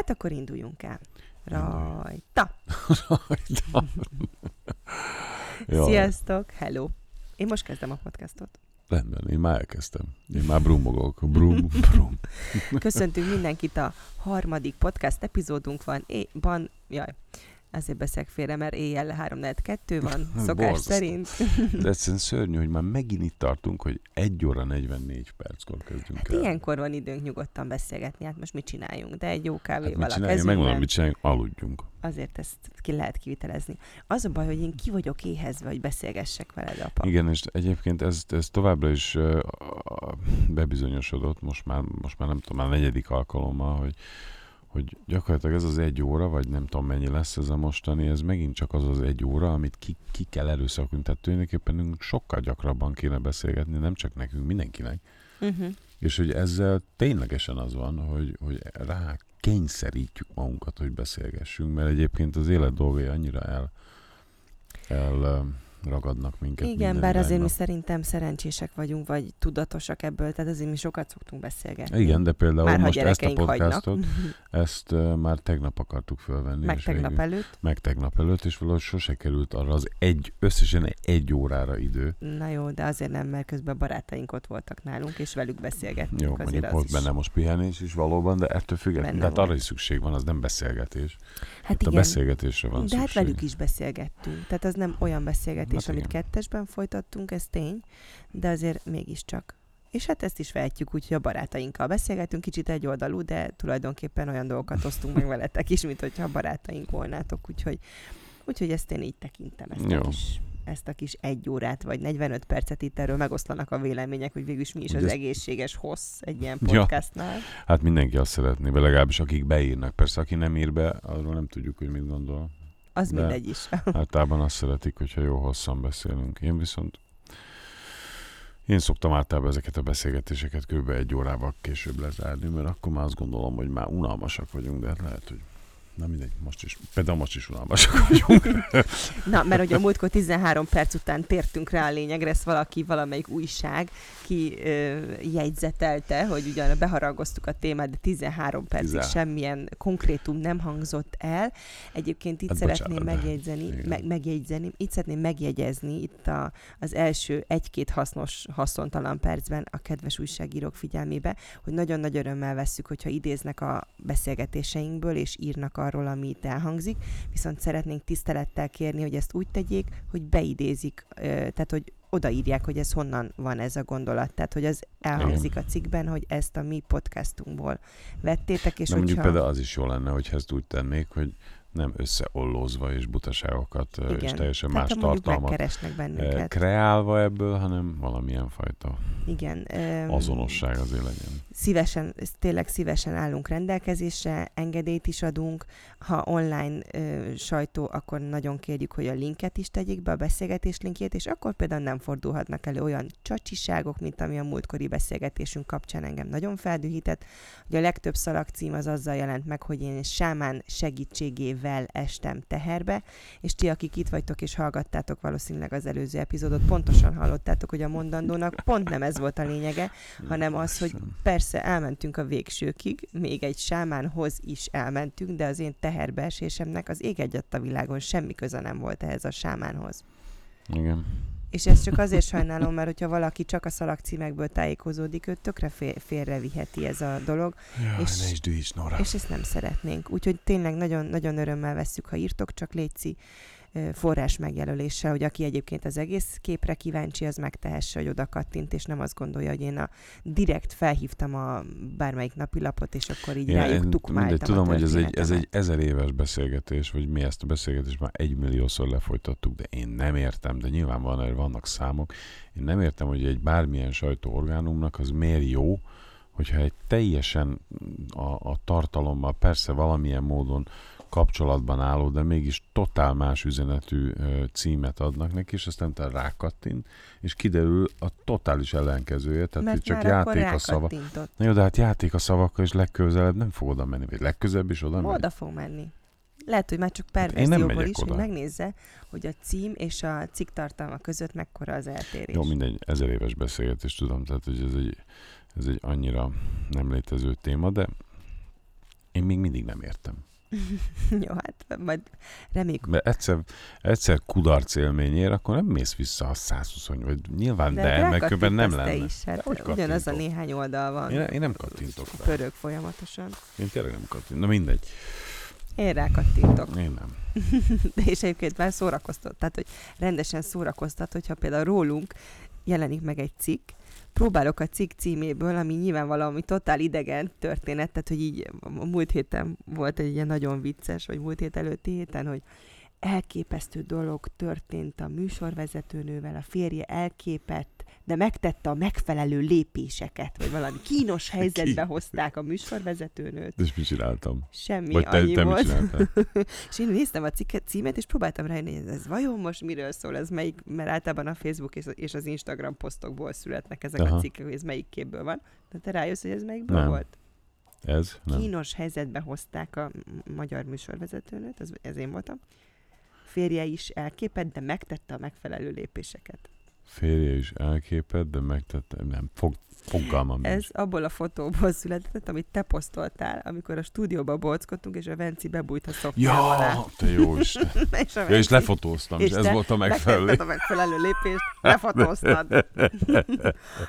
Hát akkor induljunk el. Rajta! Rajta. Sziasztok! Hello! Én most kezdem a podcastot. Rendben, én már elkezdtem. Én már brummogok. Brum, brum. Köszöntünk mindenkit a harmadik podcast epizódunk van. É, van, jaj, ezért beszek félre, mert éjjel 3 2 van, szokás Borzasztó. szerint. De egyszerűen szörnyű, hogy már megint itt tartunk, hogy 1 óra 44 perckor kezdünk Hát el. ilyenkor van időnk nyugodtan beszélgetni, hát most mit csináljunk? De egy jó Hát kávéval mit a csináljunk? Megmondom, kezünkben, mit csináljunk, aludjunk. azért ezt ki lehet kivitelezni. Az a baj, hogy én ki vagyok éhezve, hogy beszélgessek veled, apa. Igen, és egyébként ez, ez továbbra is bebizonyosodott, most már, most már nem tudom, már negyedik alkalommal, hogy, hogy gyakorlatilag ez az egy óra, vagy nem tudom mennyi lesz ez a mostani, ez megint csak az az egy óra, amit ki, ki kell erőszakunk. Tehát tulajdonképpen sokkal gyakrabban kéne beszélgetni, nem csak nekünk, mindenkinek. Uh-huh. És hogy ezzel ténylegesen az van, hogy, hogy rá kényszerítjük magunkat, hogy beszélgessünk, mert egyébként az élet dolgai annyira el, el ragadnak minket. Igen, bár azért mi irányba. szerintem szerencsések vagyunk, vagy tudatosak ebből, tehát azért mi sokat szoktunk beszélgetni. Igen, de például Már most ezt a gyerekeink hagynak. podcastot, ezt uh, már tegnap akartuk fölvenni. Meg tegnap végül- előtt. Meg tegnap előtt, és valahogy sose került arra az egy, összesen egy órára idő. Na jó, de azért nem, mert közben barátaink ott voltak nálunk, és velük beszélgettünk. Jó, azért mondjuk volt is. benne most pihenés is valóban, de ettől függetlenül, de hát arra is szükség van, az nem beszélgetés. Hát Itt a igen, beszélgetésre van de hát szükség. velük is beszélgettünk. Tehát az nem olyan beszélgetés, Hát amit igen. kettesben folytattunk, ez tény, de azért mégiscsak. És hát ezt is vehetjük úgy, hogy a barátainkkal beszélgetünk, kicsit egyoldalú, de tulajdonképpen olyan dolgokat osztunk meg veletek is, mint hogyha barátaink volnátok, úgyhogy, úgyhogy ezt én így tekintem, ezt Jó. a, kis, ezt a kis egy órát, vagy 45 percet itt erről megoszlanak a vélemények, hogy végülis mi is az ezt- egészséges hossz egy ilyen Ja. podcastnál. Hát mindenki azt szeretné, legalábbis akik beírnak. Persze, aki nem ír be, arról nem tudjuk, hogy mit gondol. Az De- mindegy is. Általában azt szeretik, hogyha jó hosszan beszélünk. Én viszont én szoktam általában ezeket a beszélgetéseket kb. egy órával később lezárni, mert akkor már azt gondolom, hogy már unalmasak vagyunk, de hát lehet, hogy Na mindegy, most is, például most is unalmasak vagyunk. Na, mert hogy a múltkor 13 perc után tértünk rá a lényegre, ezt valaki, valamelyik újság ki ö, jegyzetelte, hogy ugyan beharangoztuk a témát, de 13 percig 13. semmilyen konkrétum nem hangzott el. Egyébként itt Hát szeretném bocsánat, megjegyzeni, me, megjegyzeni, itt szeretném megjegyezni itt a, az első egy-két hasznos, haszontalan percben a kedves újságírók figyelmébe, hogy nagyon nagy örömmel vesszük, hogyha idéznek a beszélgetéseinkből, és írnak arról, ami itt elhangzik, viszont szeretnénk tisztelettel kérni, hogy ezt úgy tegyék, hogy beidézik, tehát hogy odaírják, hogy ez honnan van ez a gondolat. Tehát, hogy az elhangzik a cikkben, hogy ezt a mi podcastunkból vettétek, és mondjuk hogyha... például az is jó lenne, hogy ezt úgy tennék, hogy nem összeollózva és butaságokat ö, és Igen. teljesen Tehát más tartalmat bennünket. kreálva ebből, hanem valamilyen fajta Igen. azonosság azért legyen. szívesen, tényleg szívesen állunk rendelkezésre, engedélyt is adunk. Ha online ö, sajtó, akkor nagyon kérjük, hogy a linket is tegyék be, a beszélgetés linkjét, és akkor például nem fordulhatnak elő olyan csacsiságok, mint ami a múltkori beszélgetésünk kapcsán engem nagyon feldühített, hogy a legtöbb szalagcím az azzal jelent meg, hogy én sámán segítségével estem teherbe, és ti, akik itt vagytok és hallgattátok valószínűleg az előző epizódot, pontosan hallottátok, hogy a mondandónak pont nem ez volt a lényege, hanem az, hogy Persze, elmentünk a végsőkig, még egy sámánhoz is elmentünk, de az én teherbeesésemnek az ég egyet a világon semmi köze nem volt ehhez a sámánhoz. Igen. És ezt csak azért sajnálom, mert hogyha valaki csak a szalagcímekből tájékozódik, őt tökre fél, félreviheti ez a dolog, Jaj, És- ne is dühíts, Nora. és ezt nem szeretnénk. Úgyhogy tényleg nagyon, nagyon örömmel vesszük, ha írtok, csak létszi forrás megjelölése, hogy aki egyébként az egész képre kíváncsi, az megtehesse, hogy oda kattint, és nem azt gondolja, hogy én a direkt felhívtam a bármelyik napilapot, és akkor így Ja, rájuk tukmáltam mindegy, tudom, hogy ez egy, ez egy ezer éves beszélgetés, vagy mi ezt a beszélgetést már egy milliószor lefolytattuk, de én nem értem, de nyilván van, vannak számok. Én nem értem, hogy egy bármilyen sajtóorgánumnak az miért jó, hogyha egy teljesen a, a tartalommal persze valamilyen módon kapcsolatban álló, de mégis totál más üzenetű címet adnak neki, és aztán te rákattint, és kiderül a totális ellenkezője, tehát Mert csak játék a szava. Na jó, de hát játék a szavakkal, és legközelebb nem fog oda menni, vagy legközelebb is oda megy. Oda fog menni. Lehet, hogy már csak perverzióból megyek is, hogy oda. megnézze, hogy a cím és a cikk tartalma között mekkora az eltérés. Jó, mindegy, ezer éves beszélgetés, tudom, tehát hogy ez egy, ez egy annyira nem létező téma, de Én még mindig nem értem. Jó, hát majd reméljük. Mert egyszer, egyszer kudarc élményért, akkor nem mész vissza a 120 vagy nyilván, de, de meg nem te lenne. is, hát Hogy ugyanaz a néhány oldal van. Én, én nem kattintok rá. Pörög folyamatosan. Én tényleg nem kattintok. Na mindegy. Én rá kattintok. Én nem. De és egyébként már szórakoztat. Tehát, hogy rendesen szórakoztat, hogyha például rólunk jelenik meg egy cikk, próbálok a cikk címéből, ami nyilván valami totál idegen történet, tehát hogy így a múlt héten volt egy ilyen nagyon vicces, vagy múlt hét előtti héten, hogy elképesztő dolog történt a műsorvezetőnővel, a férje elképett, de megtette a megfelelő lépéseket, vagy valami kínos helyzetbe Ki? hozták a műsorvezetőnőt. És mit csináltam? Semmi, Vagy te, annyi te volt. És én néztem a cikket, címet, és próbáltam rájönni, hogy ez vajon most miről szól, ez melyik, mert általában a Facebook és, az Instagram posztokból születnek ezek Aha. a cikkek, hogy ez melyik képből van. De te rájössz, hogy ez melyikből Nem. volt? Ez? Nem. Kínos helyzetbe hozták a magyar műsorvezetőnőt, ez, ez én voltam. Férje is elképett, de megtette a megfelelő lépéseket. Férje is elképett, de megtette, nem, fog, fogalmam Ez nincs. abból a fotóból született, amit te posztoltál, amikor a stúdióba bolckodtunk, és a Venci bebújt a szoknyám alá. Ja, te jó Isten. és Ja, és lefotóztam, és, És ez volt a megfelelő. A megfelelő lépést, lefotóztad.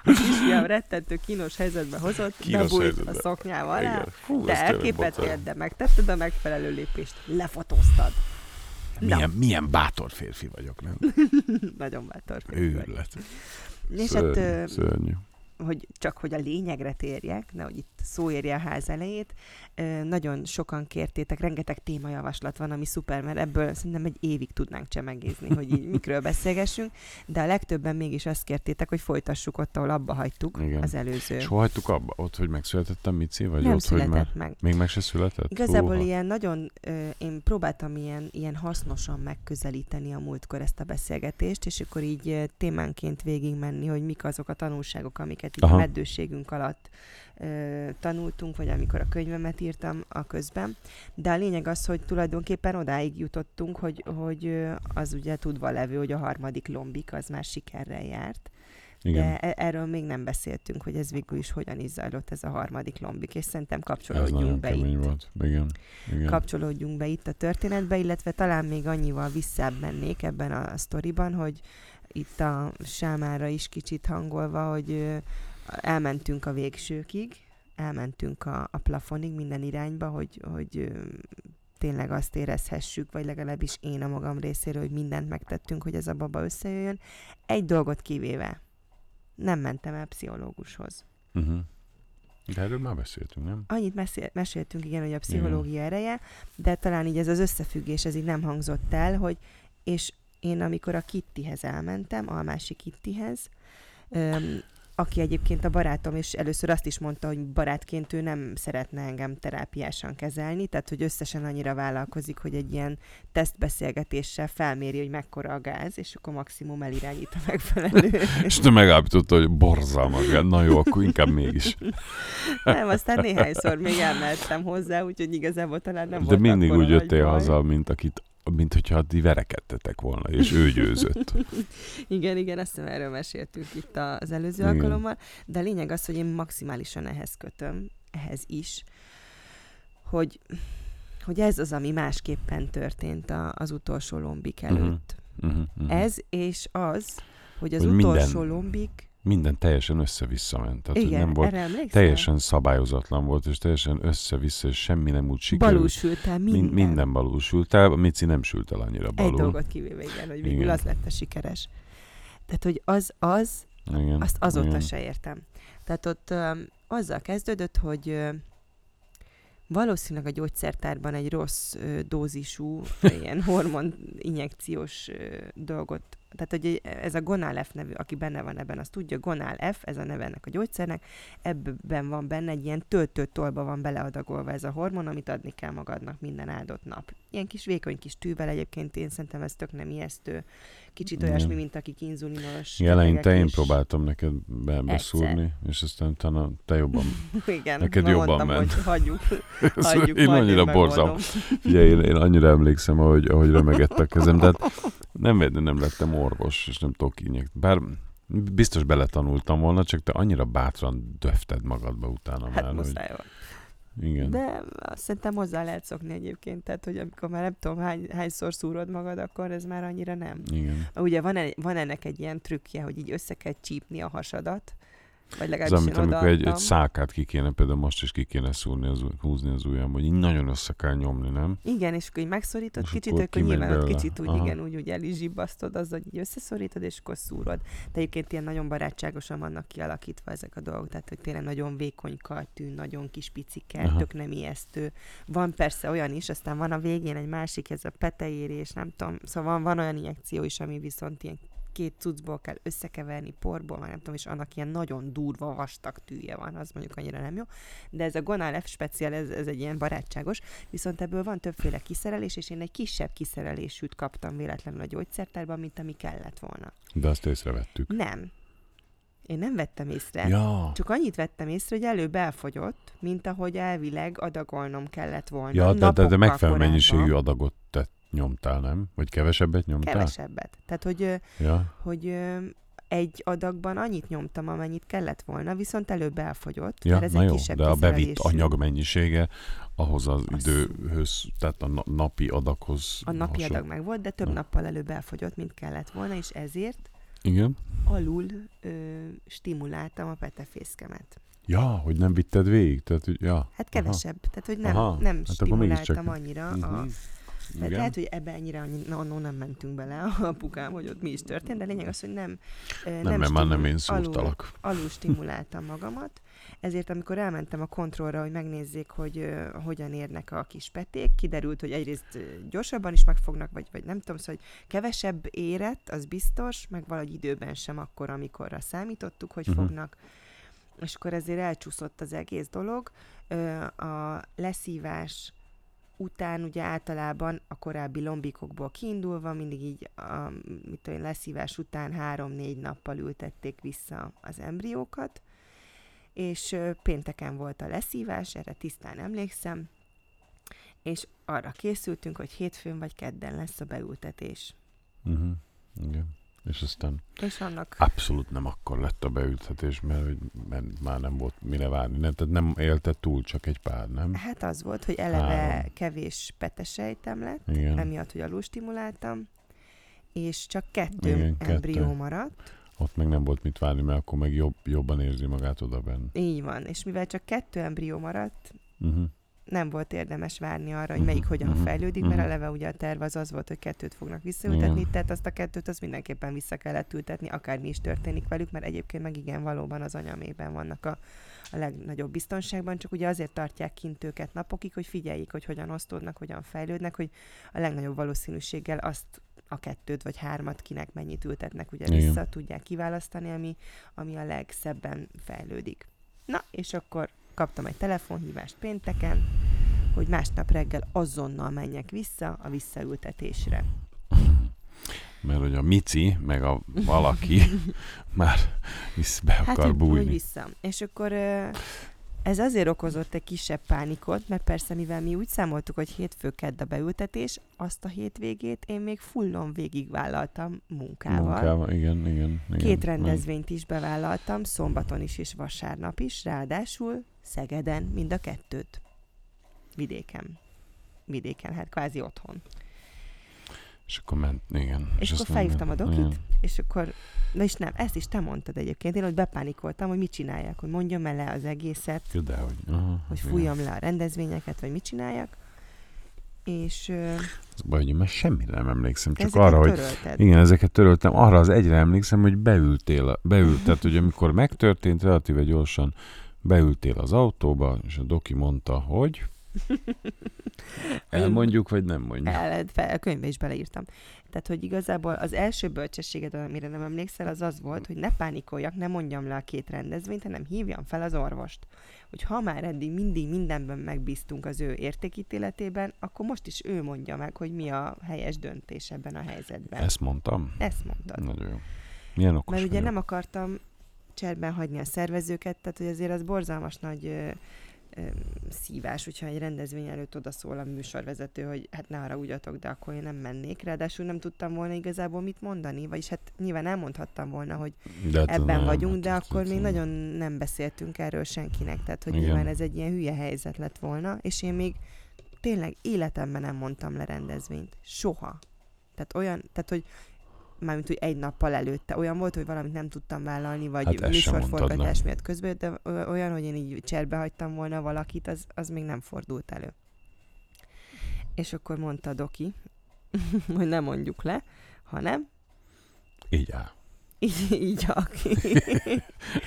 A kisfiam rettentő kínos helyzetbe hozott, Kínos bebújt helyzetbe. a szoknyával alá. Fú, te elképettél, de megtetted a megfelelő lépést, lefotóztad. Na. Milyen, milyen bátor férfi vagyok, nem? Nagyon bátor férfi. Őrület. És hát, Szörnyű, ö, szörnyű. Hogy csak hogy a lényegre térjek, nehogy itt szó érje a ház elejét, nagyon sokan kértétek, rengeteg témajavaslat van, ami szuper, mert ebből szerintem egy évig tudnánk csemegézni, hogy így mikről beszélgessünk, de a legtöbben mégis azt kértétek, hogy folytassuk ott, ahol abba hagytuk Igen. az előző. És hol hagytuk abba? Ott, hogy megszületettem Mici? Vagy nem ott, hogy már... meg. Még meg se született? Igazából Húha. ilyen nagyon, én próbáltam ilyen, ilyen hasznosan megközelíteni a múltkor ezt a beszélgetést, és akkor így témánként végigmenni, hogy mik azok a tanulságok, amiket így a Aha. meddőségünk alatt ö, tanultunk, vagy amikor a könyvemet írtam a közben. De a lényeg az, hogy tulajdonképpen odáig jutottunk, hogy, hogy az ugye tudva levő, hogy a harmadik lombik az már sikerrel járt. Igen. De e- erről még nem beszéltünk, hogy ez végül is hogyan is zajlott ez a harmadik lombik, és szerintem kapcsolódjunk be itt volt. Igen. Igen. kapcsolódjunk be itt a történetbe, illetve talán még annyival visszább mennék ebben a sztoriban, hogy itt a sámára is kicsit hangolva, hogy elmentünk a végsőkig, elmentünk a, a plafonig minden irányba, hogy, hogy tényleg azt érezhessük, vagy legalábbis én a magam részéről, hogy mindent megtettünk, hogy ez a baba összejöjjön. Egy dolgot kivéve. Nem mentem el pszichológushoz. Uh-huh. De erről már beszéltünk, nem? Annyit mesél, meséltünk, igen, hogy a pszichológia ereje, de talán így ez az összefüggés, ez így nem hangzott el, hogy és én amikor a Kittihez elmentem, a másik Kittihez, öm, aki egyébként a barátom, és először azt is mondta, hogy barátként ő nem szeretne engem terápiásan kezelni, tehát hogy összesen annyira vállalkozik, hogy egy ilyen tesztbeszélgetéssel felméri, hogy mekkora a gáz, és akkor maximum elirányít a megfelelő. És te megállapította, hogy borzalmas. Na jó, akkor inkább mégis. nem, aztán néhányszor még elmehettem hozzá, úgyhogy igazából talán nem De mindig úgy jöttél haza, mint akit mint hogyha ti verekedtetek volna, és ő győzött. Igen, igen, azt hiszem erről meséltünk itt az előző Igen. alkalommal, de a lényeg az, hogy én maximálisan ehhez kötöm, ehhez is, hogy, hogy ez az, ami másképpen történt a, az utolsó lombik Mhm. előtt. Uh-huh, uh-huh. Ez és az, hogy az Hogy utolsó minden- lombik, Minden teljesen össze-vissza ment. Tehát, igen, nem volt, teljesen szabályozatlan volt, és teljesen össze-vissza, és semmi nem úgy sikerült. Balúsült el minden. Min- minden balul sült el, a Mici nem sült el annyira Egy balul. dolgot kivéve, igen, hogy végül Igen. az lett a sikeres. Tehát, hogy az, az, Igen, Azt azóta igen. se értem. Tehát ott ö, azzal kezdődött, hogy ö, valószínűleg a gyógyszertárban egy rossz ö, dózisú ilyen hormon injekciós ö, dolgot, tehát hogy ez a Gonal F nevű, aki benne van ebben, az tudja, Gonal F, ez a neve ennek a gyógyszernek, ebben van benne egy ilyen töltőtolba van beleadagolva ez a hormon, amit adni kell magadnak minden áldott nap. Ilyen kis vékony kis tűvel egyébként én szerintem ez tök nem ijesztő. Kicsit olyasmi, mint akik inzulinos. Igen, eleinte én próbáltam neked be- beszúrni, és aztán utána te jobban. Igen, Neked jobban mondtam, ment. hogy hagyjuk, hagyjuk én annyira borzam. Ugye, én, én annyira emlékszem, ahogy, ahogy remegett a kezem, de hát nem, nem lettem orvos, és nem tudok így. Bár biztos beletanultam volna, csak te annyira bátran döfted magadba utána Hát már, hogy muszáj volt. Igen. De azt szerintem hozzá lehet szokni egyébként, tehát hogy amikor már nem tudom hány, hányszor szúrod magad, akkor ez már annyira nem. Igen. Ugye van, e- van ennek egy ilyen trükkje, hogy így össze kell csípni a hasadat, vagy Ez legalábbis amit, én amikor egy, egy szálkát ki kéne, például most is ki kéne szúrni, az, húzni az ujjam, hogy így nagyon össze kell nyomni, nem? Igen, és akkor így megszorítod És kicsit, akkor akkor, nyilván ott kicsit úgy, Aha. igen, úgy, úgy el is zsibbasztod, az, hogy így összeszorítod, és akkor szúrod. De egyébként ilyen nagyon barátságosan vannak kialakítva ezek a dolgok, tehát hogy tényleg nagyon vékony kartű, nagyon kis picike, Aha. tök nem ijesztő. Van persze olyan is, aztán van a végén egy másik, ez a peteérés, nem tudom, szóval van, van olyan injekció is, ami viszont ilyen két cuccból kell összekeverni, porból, már nem tudom, és annak ilyen nagyon durva vastag tűje van, az mondjuk annyira nem jó. De ez a Gonal F speciál, ez, ez egy ilyen barátságos, viszont ebből van többféle kiszerelés, és én egy kisebb kiszerelésűt kaptam véletlenül a gyógyszertárban, mint ami kellett volna. De azt észrevettük. Nem. Én nem vettem észre. Ja, Csak annyit vettem észre, hogy előbb elfogyott, mint ahogy elvileg adagolnom kellett volna. ja de, de, de megfelelő mennyiségű adagot te nyomtál, nem? Vagy kevesebbet nyomtál? Kevesebbet. Tehát, hogy, Ja, hogy egy adagban annyit nyomtam, amennyit kellett volna, viszont előbb elfogyott, ja mert ez na egy jó, kisebb de a bevitt anyag mennyisége ahhoz az Az- időhöz, tehát a na- napi adaghoz A napi hasonló. adag meg volt, de több Ja. nappal előbb elfogyott, mint kellett volna, és ezért Igen? alul ö, stimuláltam a petefészkemet. Ja, hogy nem vitted végig? Tehát, hogy, ja. Hát kevesebb, tehát hogy nem, Aha, nem hát stimuláltam annyira. A, Mhm. tehát Igen. lehet, hogy ebbe ennyire na, no, nem mentünk bele a apukám, hogy ott mi is történt, de lényeg az, hogy nem ö, Nem, mert már nem én szúrtalak. Alul, alul stimuláltam magamat, ezért amikor elmentem a kontrollra, hogy megnézzék, hogy ö, hogyan érnek a kis peték, kiderült, hogy egyrészt gyorsabban is megfognak, vagy, vagy nem tudom, szóval, hogy kevesebb érett, az biztos, meg valahogy időben sem akkor, amikorra számítottuk, hogy Mhm. fognak. És akkor ezért elcsúszott az egész dolog. A leszívás után ugye általában a korábbi lombikokból kiindulva mindig így a mit tudom, leszívás után három-négy nappal ültették vissza az embriókat, és pénteken volt a leszívás, erre tisztán emlékszem, és arra készültünk, hogy hétfőn vagy kedden lesz a beültetés. Uh-huh. Igen. És aztán És annak abszolút nem akkor lett a beültetés, mert, mert már nem volt mire várni. Nem, tehát nem élte túl, csak egy pár, nem? Hát az volt, hogy eleve Három. kevés petesejtem lett, Igen. emiatt, hogy alul stimuláltam, és csak kettő Igen, kettő. embrió maradt. Ott meg nem volt mit várni, mert akkor meg jobb, jobban érzi magát oda benn. Így van, és mivel csak kettő embrió maradt, Uh-huh. nem volt érdemes várni arra, hogy Mhm, melyik hogyan mhm, fejlődik, mert mhm. eleve ugye a terv az az volt, hogy kettőt fognak visszaültetni, Igen. tehát azt a kettőt az mindenképpen vissza kellett ültetni, akármi is történik velük, mert egyébként meg igen, valóban az anyamében vannak a, a legnagyobb biztonságban, csak ugye azért tartják kint őket napokig, hogy figyeljék, hogy hogyan osztódnak, hogyan fejlődnek, hogy a legnagyobb valószínűséggel azt a kettőt vagy hármat kinek mennyit ültetnek, ugye Igen. vissza tudják kiválasztani, ami, ami a legszebben fejlődik. Na, és akkor kaptam egy telefonhívást pénteken, hogy másnap reggel azonnal menjek vissza a visszaültetésre. Mert hogy a Mici, meg a valaki már visz be akar Hát, hogy bújni. vissza. És akkor ez azért okozott egy kisebb pánikot, mert persze, mivel mi úgy számoltuk, hogy hétfő kedd a beültetés, azt a hétvégét én még fullon végigvállaltam munkával. Munkával, igen, igen. igen. Két rendezvényt is bevállaltam, szombaton is és vasárnap is, ráadásul Szegeden mind a kettőt. Vidéken. Vidéken, hát kvázi otthon. És akkor ment, igen. És, és akkor felhívtam a dokit, igen. és akkor, na és nem, ezt is te mondtad egyébként, én hogy bepánikoltam, hogy mit csinálják, hogy mondjam el le az egészet, de hogy. Aha, hogy igen. fújjam le a rendezvényeket, vagy mit csináljak. És Az baj, hogy én már semmire nem emlékszem, csak arra, hogy törölted. igen, ezeket töröltem. Arra az egyre emlékszem, hogy beültél, beült, tehát hogy amikor megtörtént, relatíve gyorsan beültél az autóba, és a doki mondta, hogy elmondjuk, vagy nem mondjuk. El, fel, a könyvbe is beleírtam. Tehát, hogy igazából az első bölcsességed, amire nem emlékszel, az az volt, hogy ne pánikoljak, ne mondjam le a két rendezvényt, hanem hívjam fel az orvost. Hogy ha már eddig mindig mindenben megbíztunk az ő értékítéletében, akkor most is ő mondja meg, hogy mi a helyes döntés ebben a helyzetben. Ezt mondtam? Ezt mondtad. Nagyon jó. Milyen okos Mert ugye vagyok. nem akartam cserben hagyni a szervezőket, tehát hogy azért az borzalmas nagy szívás, hogyha egy rendezvény előtt odaszól a műsorvezető, hogy hát ne haragudjatok, de akkor én nem mennék. Ráadásul nem tudtam volna igazából mit mondani, vagyis hát nyilván elmondhattam volna, hogy De hát ebben nem, vagyunk, hát de akkor még nagyon nem beszéltünk erről senkinek, tehát hogy Igen. nyilván ez egy ilyen hülye helyzet lett volna, és én még tényleg életemben nem mondtam le rendezvényt. Soha. Tehát olyan, tehát hogy mármint, hogy egy nappal előtte. Olyan volt, hogy valamit nem tudtam vállalni, vagy Hát műsorforgatás miatt közben, de olyan, hogy én így cserbe hagytam volna valakit, az, az még nem fordult elő. És akkor mondta Doki, hogy nem mondjuk le, hanem Így áll. Így, így aki.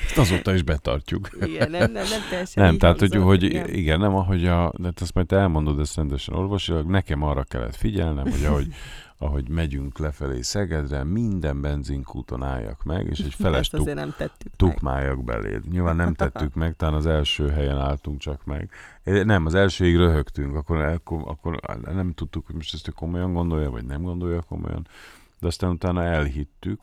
Ezt azóta is betartjuk. Igen, nem, nem, nem teljesen Nem, tehát, hogy, hangzott, hogy igen. igen, nem, ahogy a, de hát ezt majd elmondod ezt rendesen orvosilag, nekem arra kellett figyelnem, hogy ahogy, ahogy megyünk lefelé Szegedre, minden benzinkúton álljak meg, és egy feles tuk, nem tukmáljak beléd. Nyilván nem tettük meg, talán az első helyen álltunk csak meg. Nem, az elsőig röhögtünk, akkor, akkor, akkor nem tudtuk, hogy most ezt komolyan gondolja, vagy nem gondolja komolyan, de aztán utána elhittük,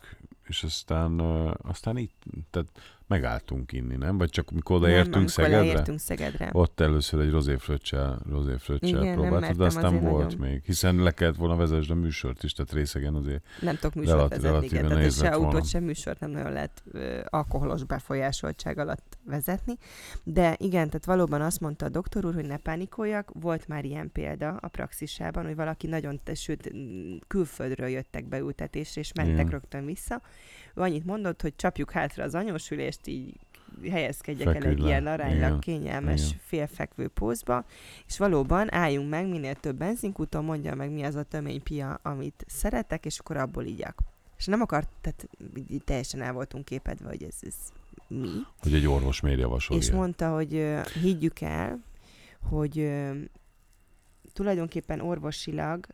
és aztán, aztán itt, tehát megálltunk inni, nem? Vagy csak mikor Nem, odaértünk amikor Szegedre? leértünk Szegedre. Ott először egy rozéfröccsel, rozéfröccsel nem próbáltad, de aztán volt nagyon. még. Hiszen le kellett volna vezetni a műsort is, tehát részegen azért. Nem tudok műsort Relatív- vezetni, relatíve igen. Tehát se volna. autót, sem műsort nem nagyon lehet ö, alkoholos befolyásoltság alatt vezetni. De igen, tehát valóban azt mondta a doktor úr, hogy ne pánikoljak. Volt már ilyen példa a praxisában, hogy valaki nagyon, sőt, külföldről jöttek beültetésre, és mentek Igen. rögtön vissza. Annyit mondott, hogy csapjuk hátra az anyósülést, így helyezkedjek el Feküdj egy le. ilyen aránylag Igen. kényelmes Igen. félfekvő pózba, és valóban álljunk meg minél több benzinkúton, mondja meg mi az a tömény pia, amit szeretek, és akkor abból igyak. És nem akart, tehát teljesen el voltunk képedve, hogy ez, ez mi. Hogy egy orvos miért javasol És mondta, hogy ö, higgyük el, hogy tulajdonképpen orvosilag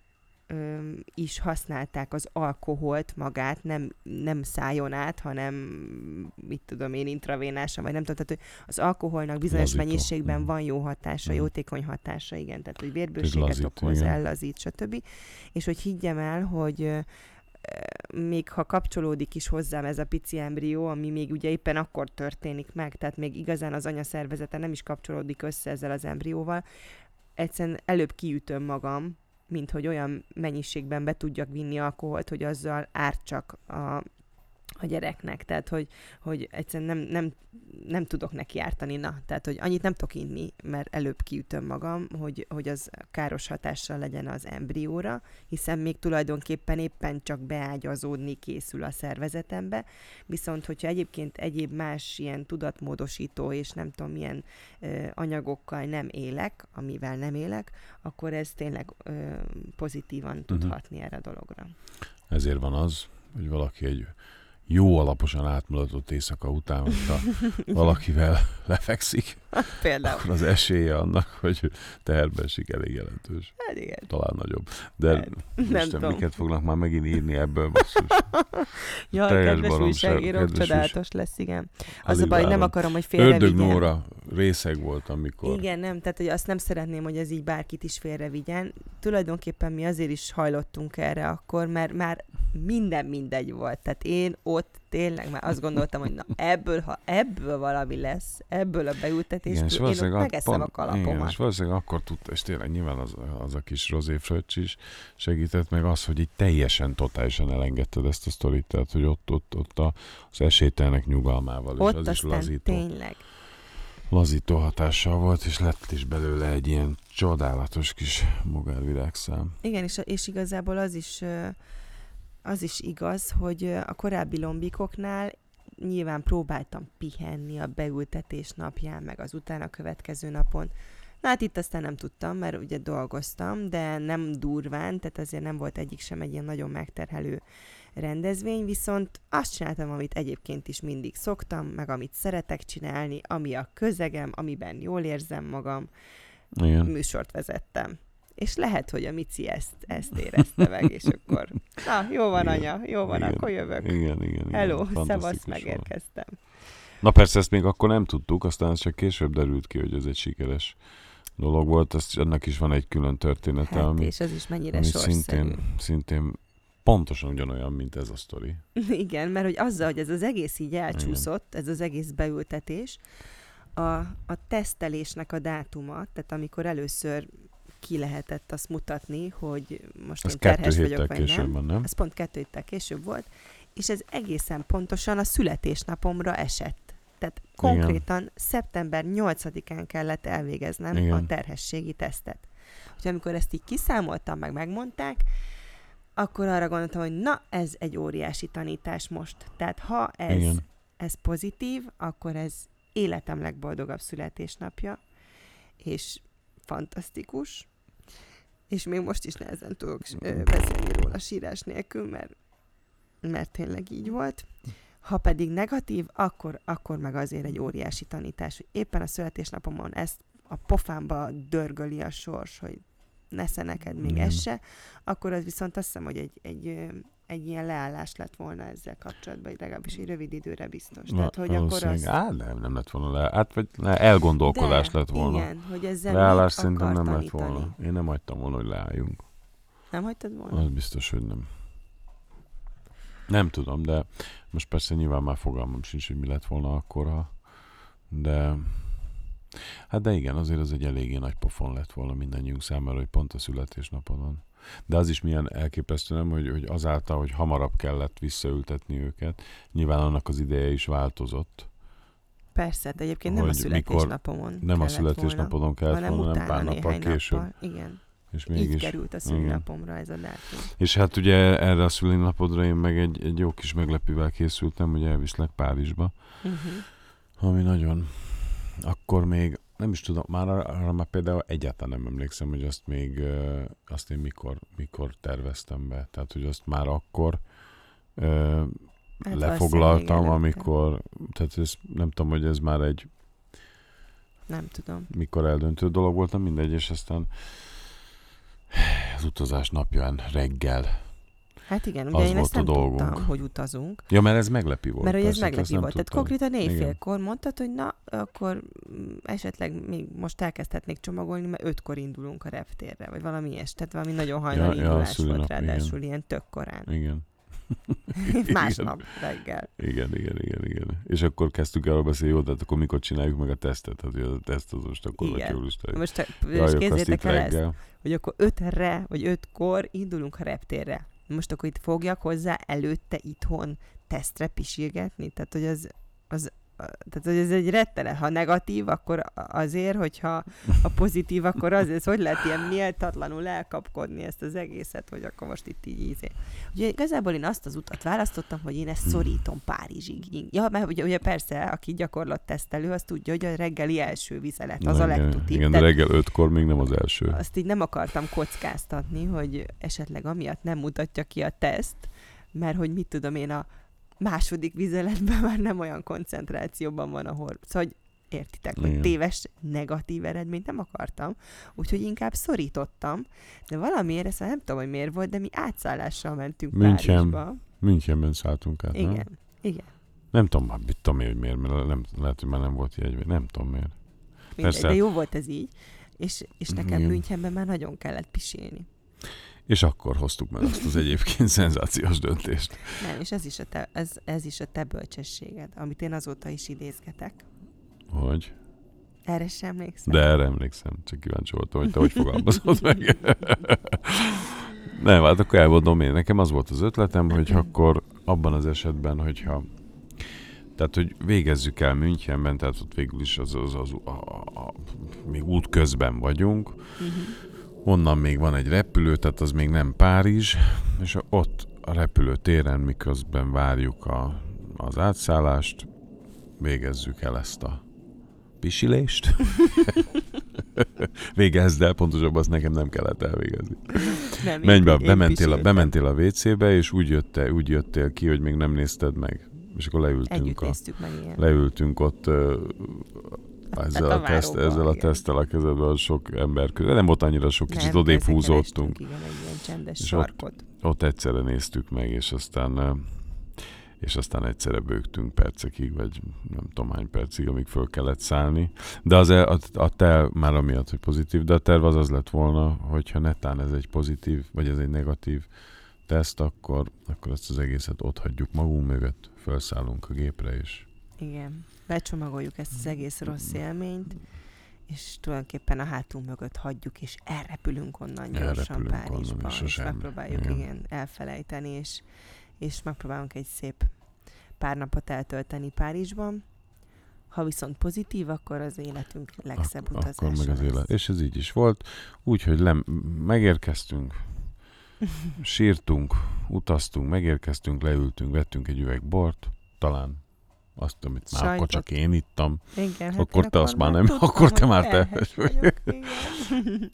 is használták az alkoholt magát, nem, nem szájon át, hanem mit tudom én, intravénásan, vagy nem tudom, tehát hogy az alkoholnak bizonyos Lazító. mennyiségben Mhm. van jó hatása, Mhm. jótékony hatása, igen, tehát hogy vérbőséget lazít, okoz, igen. ellazít, stb. És hogy higgyem el, hogy még ha kapcsolódik is hozzám ez a pici embrió, ami még ugye éppen akkor történik meg, tehát még igazán az anyaszervezete nem is kapcsolódik össze ezzel az embrióval, egyszerűen előbb kiütöm magam, mint hogy olyan mennyiségben be tudjak vinni alkoholt, hogy azzal ártsak a, a gyereknek. Tehát, hogy, hogy egyszerűen nem, nem, nem tudok neki ártani, na. Tehát, hogy annyit nem tudok inni, mert előbb kiütöm magam, hogy, hogy az káros hatással legyen az embrióra, hiszen még tulajdonképpen éppen csak beágyazódni készül a szervezetembe, viszont hogyha egyébként egyéb más ilyen tudatmódosító és nem tudom milyen ö, anyagokkal nem élek, amivel nem élek, akkor ez tényleg ö, pozitívan tud Mhm. hatni erre a dologra. Ezért van az, hogy valaki egy jó alaposan átmulatott éjszaka után, hogyha valakivel lefekszik, Például. akkor az esélye annak, hogy teherbe esik elég jelentős. Hát igen. Talán nagyobb. De Hát, nem most tudom. miket fognak már megint írni ebből, basszus. Jaj, teljes kedves újságírók, csodálatos lesz, igen. Az a baj, nem akarom, hogy Ördög félrevigyen. Nóra részeg volt, amikor... Igen, nem, tehát hogy azt nem szeretném, hogy ez így bárkit is félrevigyen. Tulajdonképpen mi azért is hajlottunk erre akkor, mert már minden mindegy volt. Tehát én ott tényleg már azt gondoltam, hogy na ebből, ha ebből valami lesz, ebből a beültetésből, és én ott megeszem a pont- Igen, kalapomat. és valószínűleg akkor tudta, és tényleg nyilván az, az a kis rozéfröccs is segített meg az, hogy így teljesen, totálisan elengedted ezt a sztorit, tehát hogy ott, ott, ott a, az esélytelnek nyugalmával, és Ott az is lazító, tényleg. lazító hatással volt, és lett is belőle egy ilyen csodálatos kis mogárvirágszám. Igen, és, és igazából az is, az is igaz, hogy a korábbi lombikoknál nyilván próbáltam pihenni a beültetés napján, meg az utána következő napon. Na hát itt aztán nem tudtam, mert ugye dolgoztam, de nem durván, tehát azért nem volt egyik sem egy ilyen nagyon megterhelő rendezvény, viszont azt csináltam, amit egyébként is mindig szoktam, meg amit szeretek csinálni, ami a közegem, amiben jól érzem magam, Igen. műsort vezettem. És lehet, hogy a Mici ezt, ezt érezte meg, és akkor, na, jó van, Igen. anya, jó van, Igen. akkor jövök. Igen, igen, igen. Hello, szevasz, megérkeztem. Na persze ezt még akkor nem tudtuk, aztán ez csak később derült ki, hogy ez egy sikeres dolog volt, ezt, ennek is van egy külön története, Hát, ami, és ez is mennyire ami szintén, szintén pontosan ugyanolyan, mint ez a sztori. Igen, mert hogy azzal, hogy ez az egész így elcsúszott, ez az egész beültetés, a, a tesztelésnek a dátuma, tehát amikor először ki lehetett azt mutatni, hogy most Ez én terhes vagyok, vagy később nem. nem? Ez pont kettő héttel később volt, és ez egészen pontosan a születésnapomra esett. Tehát konkrétan szeptember 8-án kellett elvégeznem Igen. a terhességi tesztet. Úgyhogy amikor ezt így kiszámoltam, meg megmondták, akkor arra gondoltam, hogy na, ez egy óriási tanítás most. Tehát ha ez, Igen. ez pozitív, akkor ez életem legboldogabb születésnapja, és fantasztikus, és még most is nehezen tudok beszélni róla sírás nélkül, mert, mert tényleg így volt. Ha pedig negatív, akkor, akkor meg azért egy óriási tanítás, hogy éppen a születésnapomon ezt a pofámba dörgöli a sors, hogy nesze neked még Igen. ez se, akkor az viszont azt hiszem, hogy egy, egy, egy ilyen leállás lett volna ezzel kapcsolatban, vagy legalábbis egy rövid időre biztos. Tehát, hogy akkor Valószínűleg- az... Á, nem, nem lett volna le. Hát, vagy le, elgondolkodás De, lett volna. Igen, hogy ezzel Leállás szerintem nem lett volna. Én nem hagytam volna, hogy leálljunk. Nem hagytad volna? Az biztos, hogy nem. Nem tudom, de most persze nyilván már fogalmam sincs, hogy mi lett volna akkor, ha... De... Hát de igen, azért az egy eléggé nagy pofon lett volna mindannyiunk számára, hogy pont a születésnapodon. De az is milyen elképesztő, nem, hogy, hogy azáltal, hogy hamarabb kellett visszaültetni őket, nyilván annak az ideje is változott. Persze, de egyébként nem a születésnapomon Nem a születésnapodon volna, kellett hanem volna, nem utána pár nappal később. nappal. Igen, És így mégis. került a szülinapomra ez a dátum. És hát ugye erre a szülinapodra én meg egy, egy jó kis meglepővel készültem, hogy elviszlek Párizsba, Uh-huh. ami nagyon... Akkor még, nem is tudom, már arra, már például egyáltalán nem emlékszem, hogy azt még, azt én mikor, mikor terveztem be. Tehát, hogy azt már akkor ö, Hát lefoglaltam, amikor, tehát ez, nem tudom, hogy ez már egy Nem tudom. mikor eldöntő dolog volt, nem mindegy, és aztán az utazás napján reggel. Hát igen, ugye Az én ezt nem dolgunk. tudtam, hogy utazunk. Ja, mert ez meglepi volt. Mert hogy ez meglepi volt. Tehát konkrétan Igen. éjfélkor mondtad, hogy na, akkor mm, esetleg még most elkezdhetnék csomagolni, mert ötkor indulunk a reptérre, vagy valami ilyes. Tehát valami nagyon hajnali Ja, ja, indulás volt, szülinap, ráadásul ilyen tök korán. Igen. Másnap reggel. Igen, igen, igen, igen. És akkor kezdtük el beszélni, jó, tehát akkor mikor csináljuk meg a tesztet? Hát a teszt az most akkor Igen. vagy jólista. Most képzeljétek itt el ezt, hogy akkor ötre, vagy ötkor indulunk a reptérre. Most akkor itt fogjak hozzá előtte itthon tesztre pisilgetni? Tehát, hogy az, az tehát, hogy ez egy rettele. Ha negatív, akkor azért, hogyha a pozitív, akkor az, ez hogy lehet ilyen méltatlanul elkapkodni ezt az egészet, hogy akkor most itt így ízé. Ugye igazából én azt az utat választottam, hogy én ezt szorítom Párizsig. Ja, mert ugye, ugye persze, aki gyakorlat tesztelő, az tudja, hogy a reggeli első vizelet, az Na, a legtutibb. Igen, de reggel ötkor még nem az első. azt így nem akartam kockáztatni, hogy esetleg amiatt nem mutatja ki a teszt, mert hogy mit tudom én, a második vizeletben már nem olyan koncentrációban van, ahol... Szóval, hogy értitek, hogy Igen. téves, negatív eredményt nem akartam, úgyhogy inkább szorítottam, de valamiért, ezt nem tudom, hogy miért volt, de mi átszállással mentünk München. Párizsba. Münchenben szálltunk át, nem? Igen, igen. Nem tudom, már mit tudom én, hogy miért, mert nem, lehet, hogy már nem volt jegy, nem tudom miért. Mindegy, Persze. de jó volt ez így, és, és nekem Igen. Münchenben már nagyon kellett pisilni. És akkor hoztuk meg azt az egyébként szenzációs döntést. Nem, és ez is, a te, ez, ez is a te bölcsességed, amit én azóta is idézgetek. Hogy? Erre sem emlékszem? De erre emlékszem, csak kíváncsi voltam, hogy te hogy fogalmazod meg. Nem, hát akkor elmondom én. Nekem az volt az ötletem, hogy akkor abban az esetben, hogyha tehát, hogy végezzük el Münchenben, tehát ott végül is az, az, az a, a, a, még út közben vagyunk. Uh-huh. Onnan még van egy repülő, tehát az még nem Párizs, és ott a repülőtéren, miközben várjuk a, az átszállást, végezzük el ezt a pisilést. Végezd el, pontosabban azt nekem nem kellett elvégezni. Nem, Menj be, én- én bementél, a, pisiltem. bementél a WC-be, és úgy, jöttél, úgy jöttél ki, hogy még nem nézted meg. És akkor leültünk, Együtt a, meg ilyen. leültünk ott ezzel, Hát a a teszt, ezzel a tesztel a kezedben sok ember között. Nem volt annyira sok, kicsit Nem, odébb húzódtunk. kerestünk, Igen, egy ilyen csendes És ott- sarkot. Ott egyszerre néztük meg, és aztán és aztán egyszerre bőgtünk percekig, vagy nem tudom hány percig, amíg föl kellett szállni. De az, a, a terv, már amiatt, hogy pozitív, de a terv az az lett volna, hogyha netán ez egy pozitív, vagy ez egy negatív teszt, akkor, akkor ezt az egészet ott hagyjuk magunk mögött, felszállunk a gépre, és Igen. Becsomagoljuk ezt az egész rossz élményt, és tulajdonképpen a hátunk mögött hagyjuk, és elrepülünk onnan gyorsan Elrepülünk Párizsba, onnan, és megpróbáljuk Igen. igen. elfelejteni, és, és megpróbálunk egy szép pár napot eltölteni Párizsban. Ha viszont pozitív, akkor az életünk legszebb Ak- utazása akkor meg az lesz. élet. És ez így is volt. Úgyhogy lem, megérkeztünk, sírtunk, utaztunk, megérkeztünk, leültünk, vettünk egy üveg bort, talán azt, amit már akkor Sajtot. csak én ittam, Igen, hát Akkor én te azt már nem- tudtam, akkor te már vagyok, igen.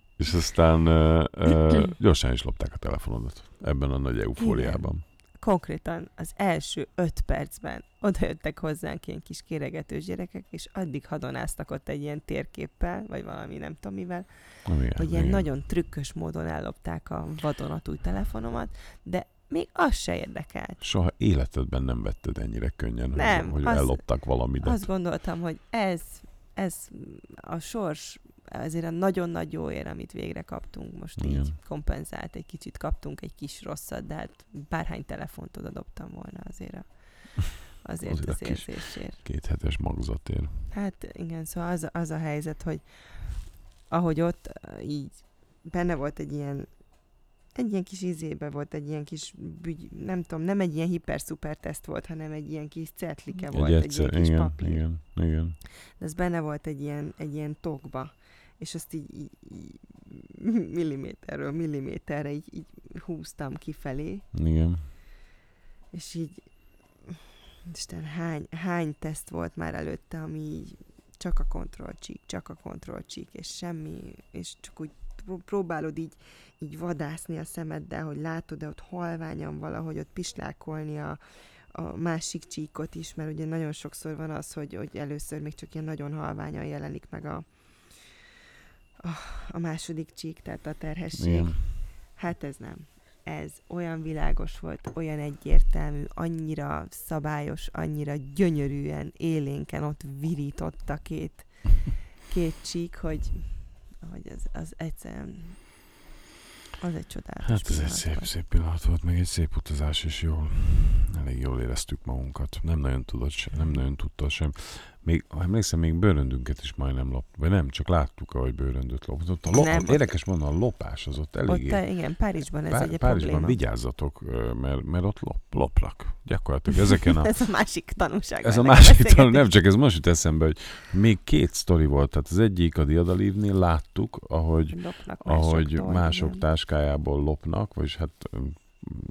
és aztán ö, ö, gyorsan is lopták a telefonodat ebben a nagy eufóriában. Konkrétan az első öt percben odajöttek hozzánk ilyen kis kéregetős gyerekek, és addig hadonáztak ott egy ilyen térképpel, vagy valami nem tudom mivel, igen, hogy ilyen igen. nagyon trükkös módon ellopták a vadonatúj telefonomat, de még az se érdekelt. Soha életedben nem vetted ennyire könnyen, hogy- Nem, hogy az- elloptak valamit. Azt gondoltam, hogy ez, ez a sors azért a nagyon nagy jó ér, amit végre kaptunk, most Igen. így kompenzált egy kicsit, kaptunk egy kis rosszat, de hát bárhány telefont oda dobtam volna azért, a, azért, Azért az érzésért. Két hetes magzatért. Hát igen, szóval az, az a helyzet, hogy ahogy ott így benne volt egy ilyen egy ilyen kis izébe volt, egy ilyen kis bügy, nem tudom, nem egy ilyen hiper-szuper teszt volt, hanem egy ilyen kis cetlike volt, egy egy egyszer, ilyen kis igen, papír. igen, igen. De ez benne volt egy ilyen, egy ilyen tokba, és azt így, így, így milliméterről milliméterre így, így húztam kifelé, Igen. és így Isten, hány, hány teszt volt már előtte, ami így csak a kontrollcsík, csak a kontrollcsík, és semmi, és csak úgy próbálod így, így vadászni a szemeddel, hogy látod, de ott halványan valahogy ott pislákolni a, a másik csíkot is, mert ugye nagyon sokszor van az, hogy, hogy először még csak ilyen nagyon halványan jelenik meg a, a, a második csík, tehát a terhesség. Igen. Hát ez nem. Ez olyan világos volt, olyan egyértelmű, annyira szabályos, annyira gyönyörűen, élénken ott virított a két, két csík, hogy, hogy az, az egyszerűen az egy csodálatos Hát ez egy szép, volt. szép pillanat volt, meg egy szép utazás is jól. Elég jól éreztük magunkat. Nem nagyon tudott sem, nem nagyon tudta sem. Még, emlékszem, még bőröndünket is majdnem lop. Vagy nem, csak láttuk, ahogy bőröndöt lopott. Ott a lop, Nem, ott- érdekes mondani, a lopás az ott Ott, eléggé. te, igen, Párizsban ez Pá- egy Párizsban probléma. vigyázzatok, mert, mert ott lop, lopnak. Gyakorlatilag ezeken a Ez a másik tanulság. Ez a másik beszélgetésnek. tanul, nem csak ez most jut eszembe, hogy még két sztori volt. Tehát az egyik a diadalívnél láttuk, ahogy, Lopnak ahogy mások igen. táskájából lopnak, vagyis hát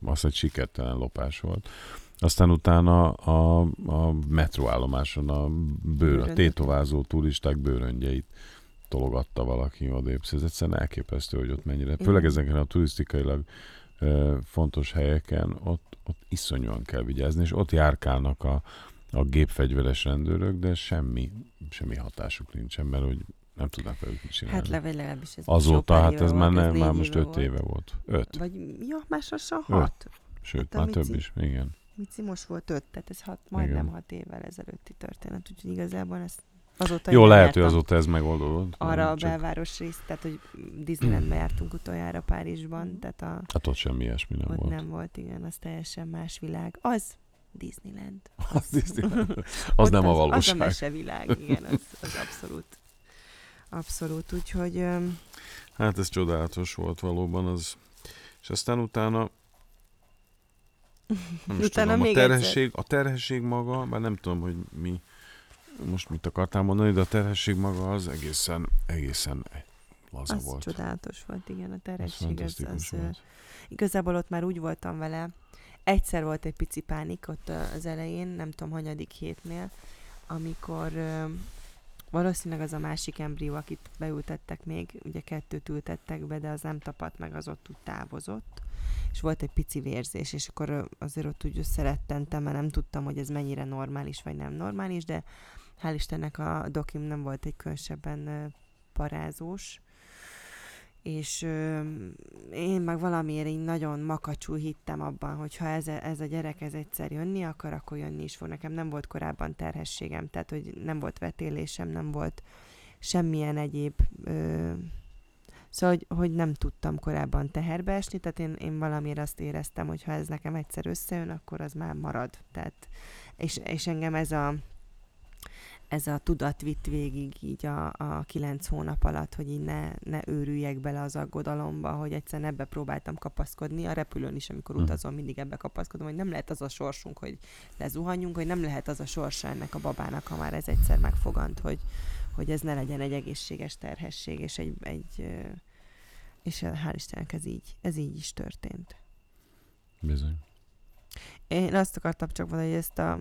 az egy sikertelen lopás volt. Aztán utána a, a metroállomáson a bőr, a tétovázó turisták bőröngyeit tologatta valaki odébb. Ez egyszerűen elképesztő, hogy ott mennyire. Igen. Főleg ezeken a turisztikailag ö, fontos helyeken ott, ott iszonyúan kell vigyázni, és ott járkálnak a, a gépfegyveres rendőrök, de semmi, semmi hatásuk nincsen, mert hogy nem tudnak velük mit csinálni. Hát legalábbis ez Azóta, hát ez már, nem, már most öt éve volt. Öt. Vagy, ja, más lassan hat. Sőt, Hát már több is. Igen. Mici most volt öt, tehát ez hat, majdnem Igen. hat évvel ezelőtti történet, úgyhogy igazából ez azóta Jó, lehet, hogy azóta ez megoldódott. arra a csak, belváros részt, tehát hogy Disneylandbe jártunk utoljára Párizsban, tehát a, Hát ott semmi ilyesmi nem ott volt. nem volt, igen, az teljesen más világ. Az Disneyland. Az, Disneyland. az nem a Az a valóság. mesevilág, igen, az, az abszolút. Abszolút, úgyhogy öm, Hát ez csodálatos volt valóban. Az. És aztán utána nem is Utána tudom, a még terhesség, a terhesség maga, már nem tudom, hogy mi most mit akartál mondani, de a terhesség maga az egészen, egészen laza az volt. csodálatos volt, igen, a terhesség, az, az, ö, volt. Igazából ott már úgy voltam vele, egyszer volt egy pici pánik ott az elején, nem tudom, hanyadik hétnél, amikor valószínűleg az a másik embrió, akit beültettek még, ugye kettőt ültettek be, de az nem tapadt meg, az ott úgy távozott, és volt egy pici vérzés, és akkor azért ott úgy összerettentem, mert nem tudtam, hogy ez mennyire normális, vagy nem normális, de hál' Istennek a dokim nem volt egy különösebben parázós, és ö, én meg valamiért így nagyon makacsul hittem abban, hogy ha ez, a- ez a gyerek ez egyszer jönni akar, akkor jönni is fog. Nekem nem volt korábban terhességem, tehát hogy nem volt vetélésem, nem volt semmilyen egyéb ö, Szóval, hogy, hogy nem tudtam korábban teherbe esni, tehát én, én valamiért azt éreztem, hogy ha ez nekem egyszer összejön, akkor az már marad. Tehát, és, és engem ez a ez a tudat vitt végig így a, a kilenc hónap alatt, hogy így ne, ne őrüljek bele az aggodalomba, hogy egyszerűen ebbe próbáltam kapaszkodni. A repülőn is, amikor Mhm. utazom, mindig ebbe kapaszkodom, hogy nem lehet az a sorsunk, hogy lezuhanjunk, hogy nem lehet az a sorsa ennek a babának, ha már ez egyszer megfogant, hogy, hogy ez ne legyen egy egészséges terhesség, és egy, egy és hál' Istennek ez így, ez így is történt. Bizony. Én azt akartam csak mondani, hogy ezt a,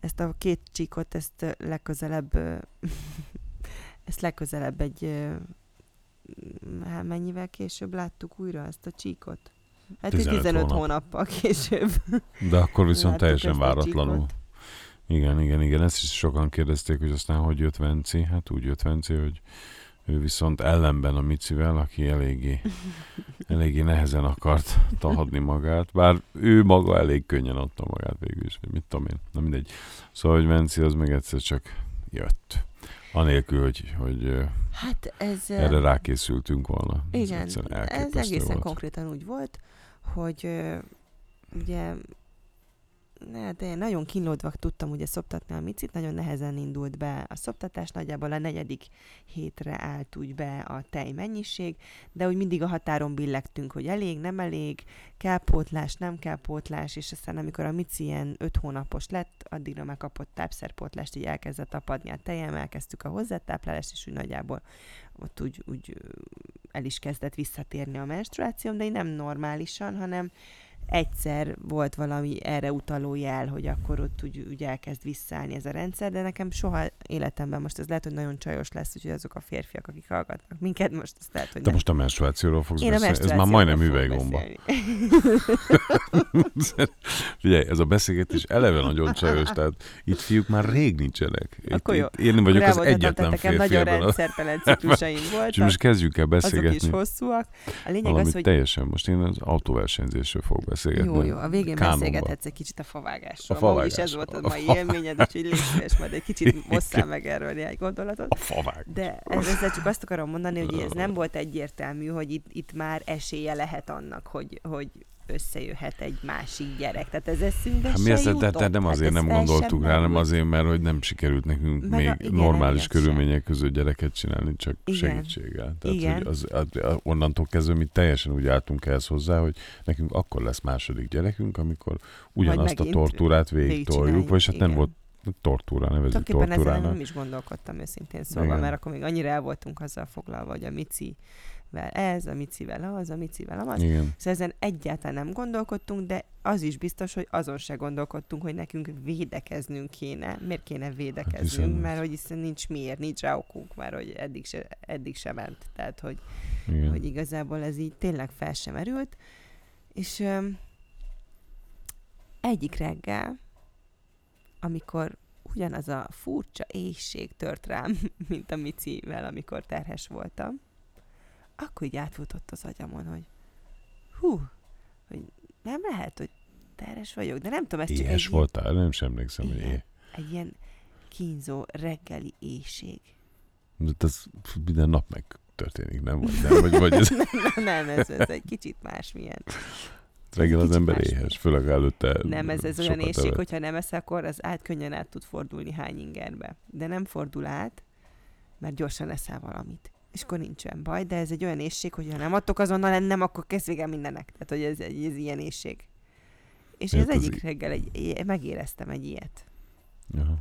ezt a két csíkot, ezt legközelebb, ezt legközelebb egy, hát mennyivel később láttuk újra ezt a csíkot? Hát 15, 15 15 hónap. hónappal később. De akkor viszont láttuk teljesen váratlanul. Igen, igen, igen. Ezt is sokan kérdezték, hogy aztán hogy jött Venci. Hát úgy jött Venci, hogy ő viszont ellenben a Micivel, aki eléggé, eléggé nehezen akart tahadni magát, bár ő maga elég könnyen adta magát végül is, mit tudom én. Na mindegy. Szóval, hogy Venci az meg egyszer csak jött. Anélkül, hogy, hogy Hát ez... erre rákészültünk volna. Ez Igen, ez elképesztő egészen volt. konkrétan úgy volt, hogy ugye ne, de nagyon kínlódva tudtam ugye szoptatni a micit, nagyon nehezen indult be a szoptatás, nagyjából a negyedik hétre állt úgy be a tej mennyiség, de úgy mindig a határon billegtünk, hogy elég, nem elég, kell pótlás, nem kell pótlás, és aztán amikor a mici ilyen öt hónapos lett, addigra már kapott tápszerpótlást, így elkezdett apadni a tejem, elkezdtük a hozzátáplálást, és úgy nagyjából ott úgy, úgy el is kezdett visszatérni a menstruációm, de így nem normálisan, hanem egyszer volt valami erre utaló jel, hogy akkor ott úgy, úgy elkezd visszaállni ez a rendszer, de nekem soha életemben most ez lehet, hogy nagyon csajos lesz, úgyhogy azok a férfiak, akik hallgatnak minket, most ezt lehet, hogy Te nem. most a menstruációról fogsz Én a beszélni. Ez már majdnem üveggomba. Figyelj, ez a beszélgetés eleve nagyon csajos, tehát itt fiúk már rég nincsenek. Itt, Akkor jó. itt én vagyok az Rámondhatom, egyetlen férfi nagyon rendszertelen ciklusaim És voltak, most kezdjük el azok is beszélgetni hosszúak. A lényeg valamit az, hogy teljesen. Most én az autóversenyzésről fogok beszélgetni. Jó, jó, a végén Kánonba. beszélgethetsz egy kicsit a favágásról. A A is ez volt a mai fa- élményed, úgyhogy légy szíves, majd egy kicsit osszál meg erről néhány gondolatot. A favág. De ez- ezzel csak azt akarom mondani, hogy ez nem volt egyértelmű, hogy itt, itt már esélye lehet annak, hogy, hogy összejöhet egy másik gyerek. Tehát ez eszünkbe Hát mi ezt, jutott. nem Hát azért ez nem gondoltuk rá, hanem merült. azért, mert hogy nem sikerült nekünk Meg még a- igen, normális emiatt sem. körülmények között gyereket csinálni, csak Igen. segítséggel. Tehát, Igen. hogy az, az, onnantól kezdve mi teljesen úgy álltunk ehhez hozzá, hogy nekünk akkor lesz második gyerekünk, amikor ugyanazt a tortúrát végig toljuk, vagyis hát nem volt tortúra, ezzel tortúrának. nem is gondolkodtam őszintén szólva, Igen. mert akkor még annyira el voltunk azzal foglalva, hogy a micivel ez, a micivel az, a micivel az. Igen. Szóval ezen egyáltalán nem gondolkodtunk, de az is biztos, hogy azon se gondolkodtunk, hogy nekünk védekeznünk kéne. Miért kéne védekeznünk? hiszen- mert hogy hiszen nincs miért, nincs rá okunk, mert hogy eddig se, eddig se ment. Tehát, hogy, Igen. hogy igazából ez így tényleg fel sem merült. És öm, egyik reggel, amikor ugyanaz a furcsa éjség tört rám, mint a Micivel, amikor terhes voltam, akkor így átfutott az agyamon, hogy hú, hogy nem lehet, hogy terhes vagyok, de nem tudom, ez csak Éhes egy, voltál? Nem sem emlékszem, hogy Igen. éh. egy ilyen kínzó reggeli éjség. De ez minden nap megtörténik, nem? Vagy, nem? Vagy, vagy ez nem, nem, ez, ez egy kicsit másmilyen. reggel az ember más. éhes, főleg előtte Nem, ez, ez olyan éjség, evett. hogyha nem eszel, akkor az át könnyen át tud fordulni hány ingerbe. De nem fordul át, mert gyorsan eszel valamit. És akkor nincsen baj, de ez egy olyan éjség, hogy ha nem adtok azonnal ennem, akkor kezd vége mindennek. Tehát, hogy ez, egy- ez ilyen éjség. És Hát az az egyik í- reggel egy, megéreztem egy ilyet. Aha.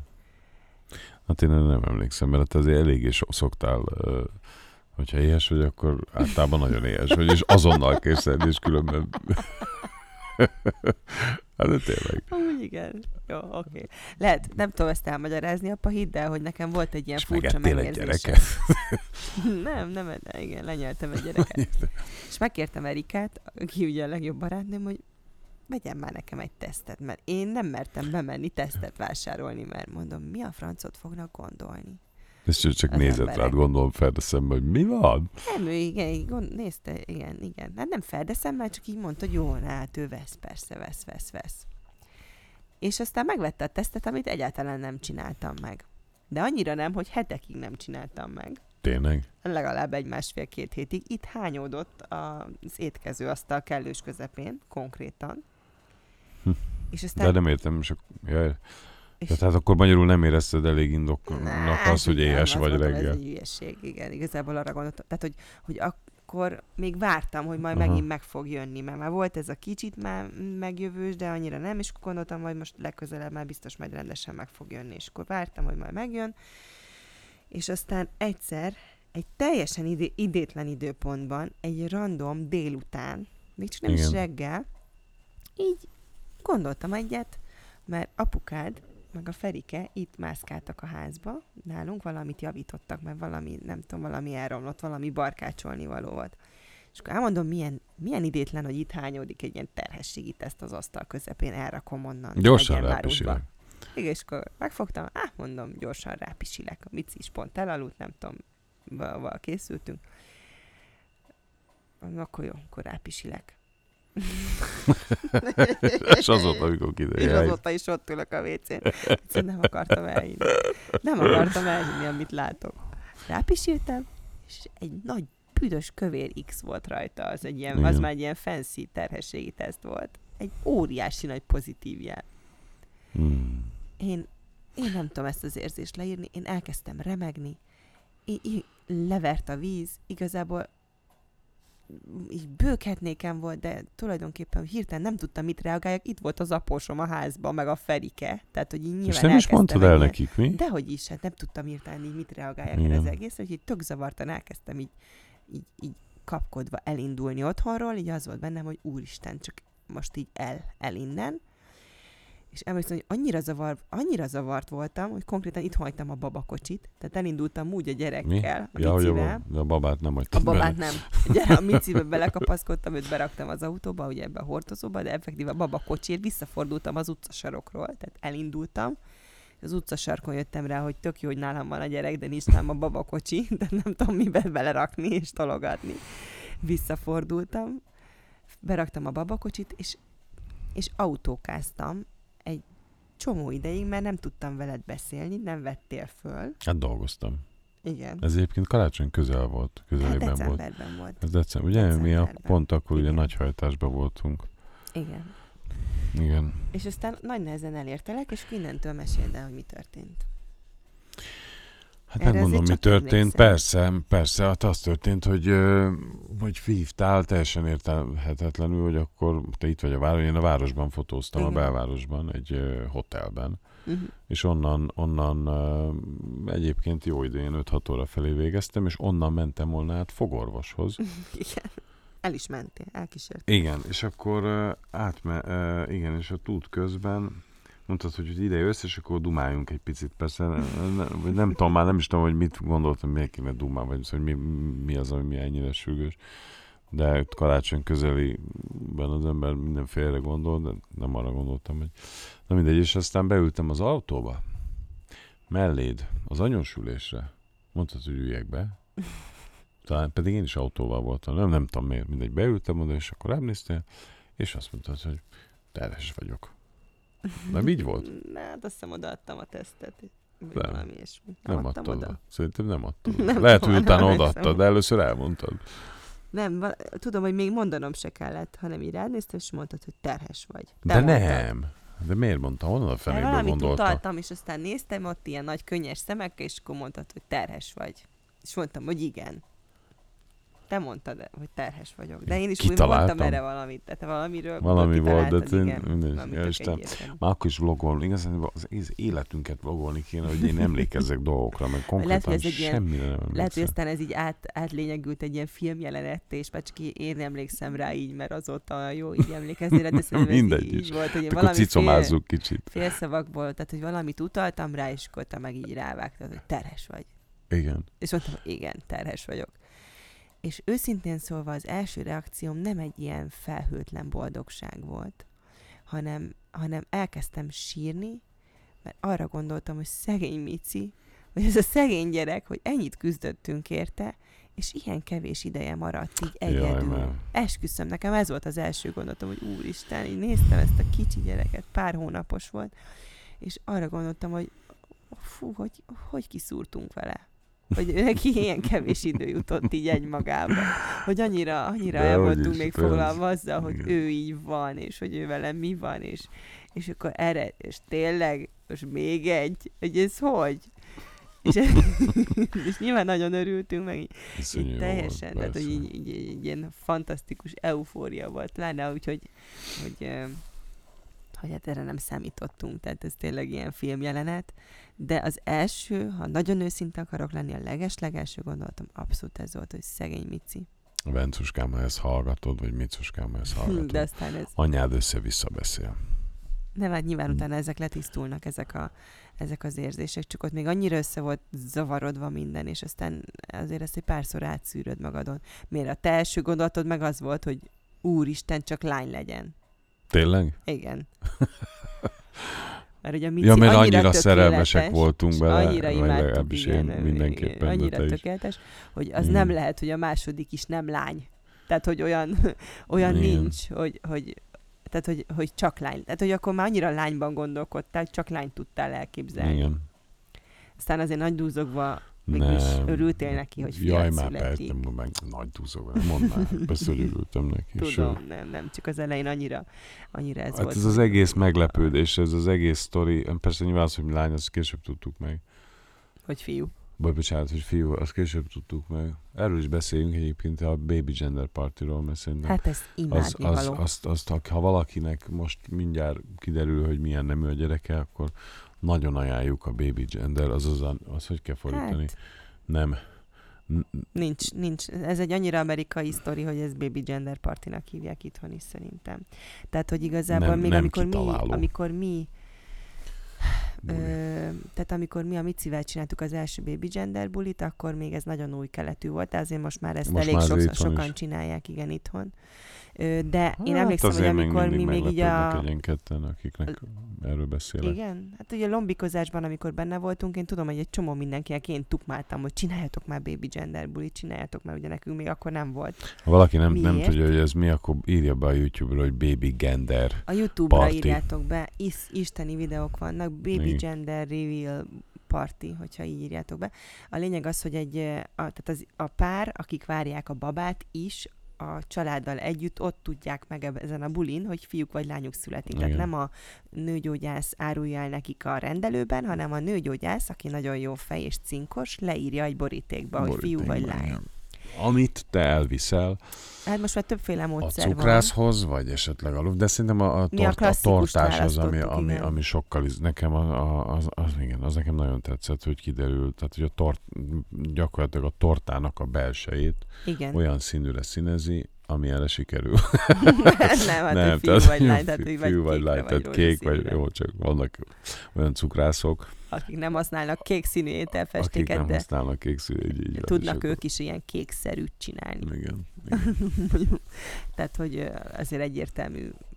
Hát én nem emlékszem, mert hát azért eléggé so- szoktál, hogyha éhes vagy, akkor általában nagyon éhes vagy, és azonnal készülni, és különben... hát de tényleg. Úgy igen. Jó, oké. Okay. Lehet, nem tudom ezt elmagyarázni, apa, hidd el, hogy nekem volt egy ilyen És furcsa megérzésem. nem, nem, nem, igen, lenyeltem egy gyereket. És megkértem Erikát, aki ugye a legjobb barátnőm, hogy vegyen már nekem egy tesztet, mert én nem mertem bemenni tesztet vásárolni, mert mondom, mi a francot fognak gondolni. És csak, csak nézett emberek. rád, gondolom fel a szembe, hogy mi van? Nem, ő igen, gond, nézte, igen, igen. Hát nem feldeszem, mert csak így mondta, hogy jó, hát ő vesz, persze, vesz, vesz, vesz. És aztán megvette a tesztet, amit egyáltalán nem csináltam meg. De annyira nem, hogy hetekig nem csináltam meg. Tényleg? legalább egy másfél-két hétig. Itt hányódott az étkező asztal kellős közepén, konkrétan. Hm. És aztán, De nem értem, csak... Jaj, és Tehát hát akkor magyarul nem érezted elég indoknak az, hogy nem, éhes azt vagy mondtam, Ez reggel. egy hülyeség, igen. Igazából arra gondoltam. Tehát, hogy, hogy akkor még vártam, hogy majd Aha. megint meg fog jönni, mert már volt ez a kicsit már megjövős, de annyira nem, és akkor gondoltam, hogy most legközelebb már biztos majd rendesen meg fog jönni, és akkor vártam, hogy majd megjön. És aztán egyszer, egy teljesen idé- idétlen időpontban, egy random délután, még csak nem is Igen. reggel, így gondoltam egyet, mert apukád meg a Ferike itt mászkáltak a házba, nálunk valamit javítottak, mert valami, nem tudom, valami elromlott, valami barkácsolni való volt. És akkor elmondom, milyen, milyen idétlen, hogy itt hányódik egy ilyen terhességi teszt az asztal közepén, elrakom onnan. Gyorsan rápisilek. Igen, és akkor megfogtam, á, mondom, gyorsan rápisilek. A Mici is pont elaludt, nem tudom, val készültünk. Akkor jó, akkor rápisilek. És azóta, amikor És kiderül. azóta is ott ülök a WC-n. Egyszerűen nem akartam elhinni. Nem akartam elhinni, amit látok. Rápisiltem, és egy nagy büdös kövér X volt rajta. Az, egy ilyen, az már egy ilyen fancy terhességi teszt volt. Egy óriási nagy pozitív jel. Hmm. Én, én nem tudom ezt az érzést leírni, én elkezdtem remegni, én, én, levert a víz, igazából így bőkhetnékem volt, de tulajdonképpen hirtelen nem tudtam, mit reagáljak. Itt volt az apósom a házban, meg a Ferike. Tehát, hogy így nyilván És nem is mondtad el nekik, mi? Dehogy is, hát nem tudtam hirtelen így mit reagáljak el az egészre, úgyhogy tök zavartan elkezdtem így, így, így kapkodva elindulni otthonról, így az volt bennem, hogy úristen, csak most így el, el innen. És emlékszem, hogy annyira, zavar, annyira zavart voltam, hogy konkrétan itt hagytam a babakocsit, tehát elindultam úgy a Mi? gyerekkel, a Ja, hogy a, a babát nem A hagytad babát bele. nem. Gyere, a Micibe belekapaszkodtam, őt beraktam az autóba, ugye ebbe a hordozóba, de effektíve a baba kocsiért visszafordultam az utcasarokról, tehát elindultam. Az utcasarkon jöttem rá, hogy tök jó, hogy nálam van a gyerek, de nincs nálam a babakocsi, de nem tudom mibe belerakni és tologatni. Visszafordultam, beraktam a babakocsit, és, és autókáztam csomó ideig, mert nem tudtam veled beszélni, nem vettél föl. Hát dolgoztam. Igen. Ez egyébként karácsony közel volt, Hát közelében volt. decemberben volt. Ez december, ugye? Mi a, Decemberben. pont akkor ugye Igen. nagyhajtásban voltunk. Igen. Igen. És aztán nagy nehezen elértelek, és innentől meséld el, hogy mi történt. Hát Erre megmondom, mi történt. emlékszem. Persze, persze, hát az történt, hogy, hogy hívtál teljesen értelhetetlenül, hogy akkor te itt vagy a város, én a városban fotóztam, Igen. a belvárosban, egy hotelben, Uh-huh. és onnan, onnan egyébként jó idején 5-6 óra felé végeztem, és onnan mentem volna át fogorvoshoz. Igen. El is mentél, elkísért. Igen, és akkor átme, igen, és a út közben mondtad, hogy ide jössz, és akkor dumáljunk egy picit. Persze, nem, vagy nem tudom, már nem is tudom, hogy mit gondoltam, miért kéne dumál, vagy hogy mi, mi az, ami mi ennyire sürgős. De karácsony közeliben az ember mindenfélre gondol, de nem arra gondoltam, hogy... Na mindegy, és aztán beültem az autóba, melléd, az anyósülésre. Mondtad, hogy üljek be. Talán pedig én is autóval voltam, nem, nem tudom miért, mindegy, beültem oda, és akkor emléztél, és azt mondtad, hogy terhes vagyok. Nem így volt? Na, hát azt hiszem odaadtam a tesztet. Nem. valami ilyesmi. Nem adtam adtad oda. Szerintem nem adtad. Nem. Lehet, hogy utána nem odaadtad, de először elmondtad. Nem, tudom, hogy még mondanom se kellett, hanem így rád néztem, és mondtad, hogy terhes vagy. Te De mondtad. nem. De miért mondta? Honnan a Mert fenéből valamit gondolta? utaltam, és aztán néztem ott ilyen nagy könnyes szemekkel, és akkor mondtad, hogy terhes vagy. És mondtam, hogy igen. Te mondtad, hogy terhes vagyok. De én is úgy Kitaláltam. mondtam erre valamit. Tehát valamiről Valami volt, de mindegy. Valami Ja, Isten. Már akkor is vlogolni, igazán az életünket vlogolni kéne, hogy én emlékezzek dolgokra, meg konkrétan hogy ez egy ilyen- semmire nem Lehet, hogy aztán ez így át, átlényegült egy ilyen filmjelenetté, és í- én emlékszem rá így, mert azóta jó így emlékezni de szerintem Mindegy így, is. így volt, hogy valami fél, cicomázzuk kicsit. félszavakból, tehát hogy valamit utaltam rá, és akkor te meg így rávágtad, hogy terhes vagy. Igen. És mondtam, igen, terhes vagyok. És őszintén szólva az első reakcióm nem egy ilyen felhőtlen boldogság volt, hanem, hanem elkezdtem sírni, mert arra gondoltam, hogy szegény Mici, hogy ez a szegény gyerek, hogy ennyit küzdöttünk érte, és ilyen kevés ideje maradt így Jaj, egyedül. mert Esküszöm, nekem ez volt az első gondolatom, hogy úristen, így néztem ezt a kicsi gyereket, pár hónapos volt, és arra gondoltam, hogy fú, hogy, hogy kiszúrtunk vele. Hogy neki ilyen kevés idő jutott így egymagába. Hogy annyira, annyira De el voltunk még foglalva azzal, hogy Igen. ő így van, és hogy ő vele mi van, és, és akkor erre, és tényleg most még egy, hogy ez hogy? És, és nyilván nagyon örültünk meg, így, teljesen, volt, tehát hogy így, így, így, így ilyen fantasztikus eufória volt, pláne úgy, hogy, hogy, hát erre nem számítottunk, tehát ez tényleg ilyen filmjelenet, de az első, ha nagyon őszinte akarok lenni, a leges-legelső gondolatom abszolút ez volt, hogy szegény Mici. Vencuskám, ha ezt hallgatod, vagy Micuskám, ha ezt hallgatod. De aztán ez, Anyád össze-vissza beszél. nem, hát nyilván Hm. utána ezek letisztulnak, ezek, a, ezek az érzések, csak ott még annyira össze volt zavarodva minden, és aztán azért ezt egy párszor átszűröd magadon. Miért a te első gondolatod meg az volt, hogy úristen, csak lány legyen. Tényleg? Igen. Mert ugye Mici ja, mert annyira, annyira szerelmesek voltunk bele, annyira imádtuk, legalábbis én igen, mindenképpen, igen, de annyira tökéletes, hogy az Igen. nem lehet, hogy a második is nem lány. Tehát, hogy olyan, olyan Igen. nincs, hogy, hogy tehát, hogy, hogy csak lány. Tehát, hogy akkor már annyira lányban gondolkodtál, csak lányt tudtál elképzelni. Igen. Aztán azért nagy dúzogva Végül is örültél neki, hogy fiad Jaj, már persze, meg nagy dúzog, nem mondd már. Persze, hogy örültem neki. Tudom, nem, nem, csak az elején annyira, annyira ez Hát volt. ez az egész meglepődés, ez az egész sztori, persze nyilván az, hogy lány, azt később tudtuk meg. Hogy fiú. Baj, bocsánat, hogy fiú, azt később tudtuk meg. Erről is beszéljünk egyébként a Baby Gender Partiról, mert szerintem Hát ezt az, az, azt, azt, ha valakinek most mindjárt kiderül, hogy milyen nemű a gyereke, akkor nagyon ajánljuk a Baby Gender, az az, az hogy kell fordítani? Hát, Nem. Nincs, nincs. Ez egy annyira amerikai sztori, hogy ez baby gender partinak hívják itthon is szerintem. Tehát, hogy igazából Nem- még nem amikor mi, amikor mi Ö, tehát amikor mi a Micivel csináltuk az első baby gender bulit, akkor még ez nagyon új keletű volt, de azért most már ezt Most elég már sokszor, itthon is. sokan csinálják, igen, itthon. De én Hát emlékszem, hogy azért még amikor mi még így a... egy ilyen ketten, akiknek erről beszélek. Igen, hát ugye a lombikozásban, amikor benne voltunk, én tudom, hogy egy csomó mindenkinek én tukmáltam, hogy csináljatok már baby gender bulit, csináljatok már, ugye nekünk még akkor nem volt. Ha valaki nem, nem tudja, hogy ez mi, akkor írja be a YouTube-ra, hogy Baby Gender. A YouTube-ra Party. írjátok be, is, isteni videók vannak, Baby Igen. Gender Reveal Party, hogyha így írjátok be. A lényeg az, hogy egy, a, tehát az, a pár, akik várják a babát is, a családdal együtt ott tudják meg ezen a bulin, hogy fiúk vagy lányuk születik. Tehát Igen. nem a nőgyógyász árulja el nekik a rendelőben, hanem a nőgyógyász, aki nagyon jó fej és cinkos, leírja egy borítékba, hogy fiú vagy lány. igen. Amit te elviszel Hát most már többféle a módszer van. cukrászhoz, vagy esetleg a de szerintem a, a, a tort, a klasszikust tortás az, ami, ami, igen. ami sokkal, iz- nekem a, a, az, az, igen, az nekem nagyon tetszett, hogy kiderült, tehát hogy a tort, gyakorlatilag a tortának a belsejét Igen. olyan színűre színezi, ami erre sikerül. nem, hát hogy fiú vagy lány, tehát fiú vagy lány, tehát kék, vagy jó, csak vannak olyan cukrászok, akik nem használnak kék színű akik ételfestéket, nem de használnak kék színű, így, így tudnak ők is ilyen kékszerűt csinálni. Igen, igen. Tehát, hogy azért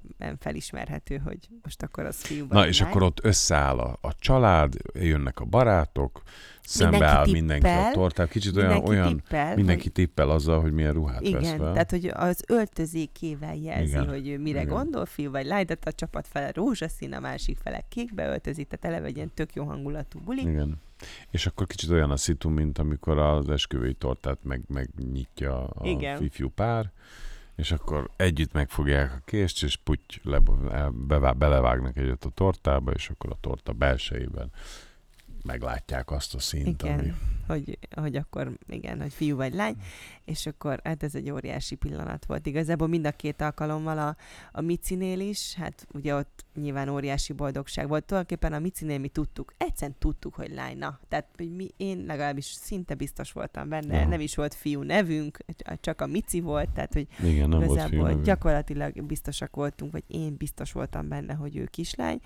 egyértelműen felismerhető, hogy most akkor az fiú vagy Na, és lány. akkor ott összeáll a, a család, jönnek a barátok, szembe Mindenki áll mindenki a tippel, tortát, kicsit olyan, mindenki olyan tippel, mindenki tippel azzal, hogy milyen ruhát hogy, vesz igen, fel. tehát hogy az öltözékével jelzi, Igen, hogy ő mire igen. gondol, fiú vagy lány, tehát a csapat fele rózsaszín, a másik fele kékbe öltözik, tehát eleve egy ilyen tök jó hangulatú buli. Igen. És akkor kicsit olyan a szitu, mint amikor az esküvői tortát meg, megnyitja a Igen. ifjú pár, és akkor együtt megfogják a kést, és puty, le, bevá, belevágnak egyet a tortába, és akkor a torta belsejében meglátják azt a szint, Igen. ami... hogy, hogy akkor igen, hogy fiú vagy lány, és akkor hát ez egy óriási pillanat volt. Igazából mind a két alkalommal a, a Micinél is, hát ugye ott nyilván óriási boldogság volt. Tulajdonképpen a Micinél mi tudtuk, egyszerűen tudtuk, hogy lány. Na, tehát hogy mi, én legalábbis szinte biztos voltam benne, Aha. nem is volt fiú nevünk, csak a Mici volt, tehát hogy Igen, nem volt igazából fiú nevű. gyakorlatilag biztosak voltunk, vagy én biztos voltam benne, hogy ő kislány.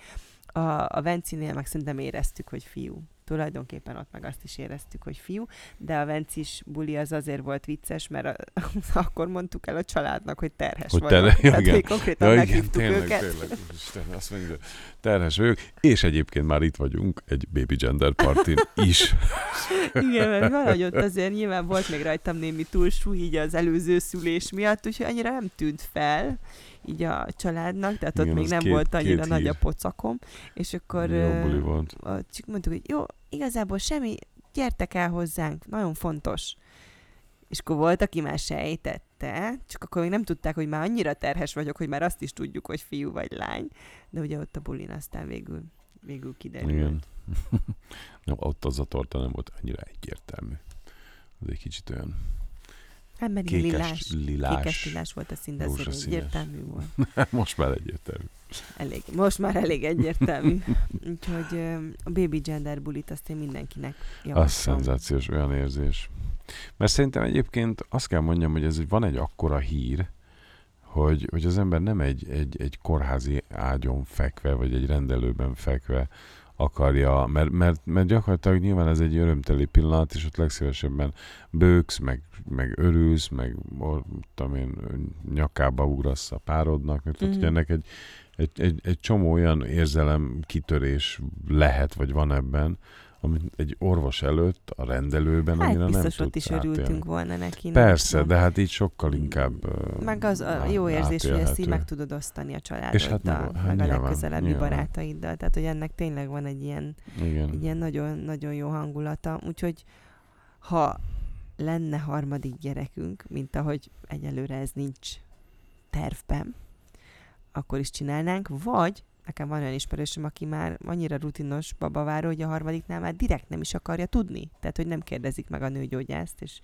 A, a Vencinél meg szerintem éreztük, hogy fiú. Tulajdonképpen ott meg azt is éreztük, hogy fiú, de a Vencis buli az azért volt vicces, mert a, akkor mondtuk el a családnak, hogy terhes Hogy vagyok. ja, Tehát, igen. hogy konkrétan Ja, meghívtuk tényleg, őket. tényleg. Isten, azt mondja, hogy terhes vagyok. És egyébként már itt vagyunk egy baby gender partin is. Igen, mert valahogy ott azért nyilván volt még rajtam némi túlsúly így az előző szülés miatt, úgyhogy annyira nem tűnt fel így a családnak, tehát ott Igen, még az nem két- volt annyira két nagy hír. a pocakom, és akkor Jó csak mondtuk, hogy jó, igazából semmi, gyertek el hozzánk, nagyon fontos. És akkor volt, aki már sejtette, csak akkor még nem tudták, hogy már annyira terhes vagyok, hogy már azt is tudjuk, hogy fiú vagy lány. De ugye ott a bulin aztán végül végül kiderült. Igen. no, ott az a torta nem volt annyira egyértelmű. Az egy kicsit olyan Hát kékes, lilás, lilás, kékes lilás volt a szín, de egyértelmű volt. Most már egyértelmű. Elég, most már elég egyértelmű. Úgyhogy a baby gender bulit azt én mindenkinek Az javaslom. szenzációs olyan érzés. Mert szerintem egyébként azt kell mondjam, hogy ez van egy akkora hír, hogy, hogy az ember nem egy, egy, egy kórházi ágyon fekve, vagy egy rendelőben fekve akarja, mert, mert, mert gyakorlatilag nyilván ez egy örömteli pillanat, és ott legszívesebben bőksz, meg, meg örülsz, meg or, tudom én, nyakába ugrasz a párodnak, mert mm. Mhm. ennek egy, egy, egy, egy csomó olyan érzelem kitörés lehet, vagy van ebben, amit egy orvos előtt a rendelőben Hát annyira nem ott is örültünk átélni. volna neki. nem Persze, tudom. de hát így sokkal inkább Meg az a jó érzés, hogy ezt így meg tudod osztani a családoddal, És hát meg- hát meg a nyilván, legközelebbi nyilván. barátaiddal. Tehát, hogy ennek tényleg van egy ilyen, Igen. ilyen nagyon, nagyon jó hangulata. Úgyhogy ha lenne harmadik gyerekünk, mint ahogy egyelőre ez nincs tervben, akkor is csinálnánk, vagy nekem van olyan ismerősöm, aki már annyira rutinos babaváró, hogy a harmadiknál már direkt nem is akarja tudni. Tehát, hogy nem kérdezik meg a nőgyógyászt, és,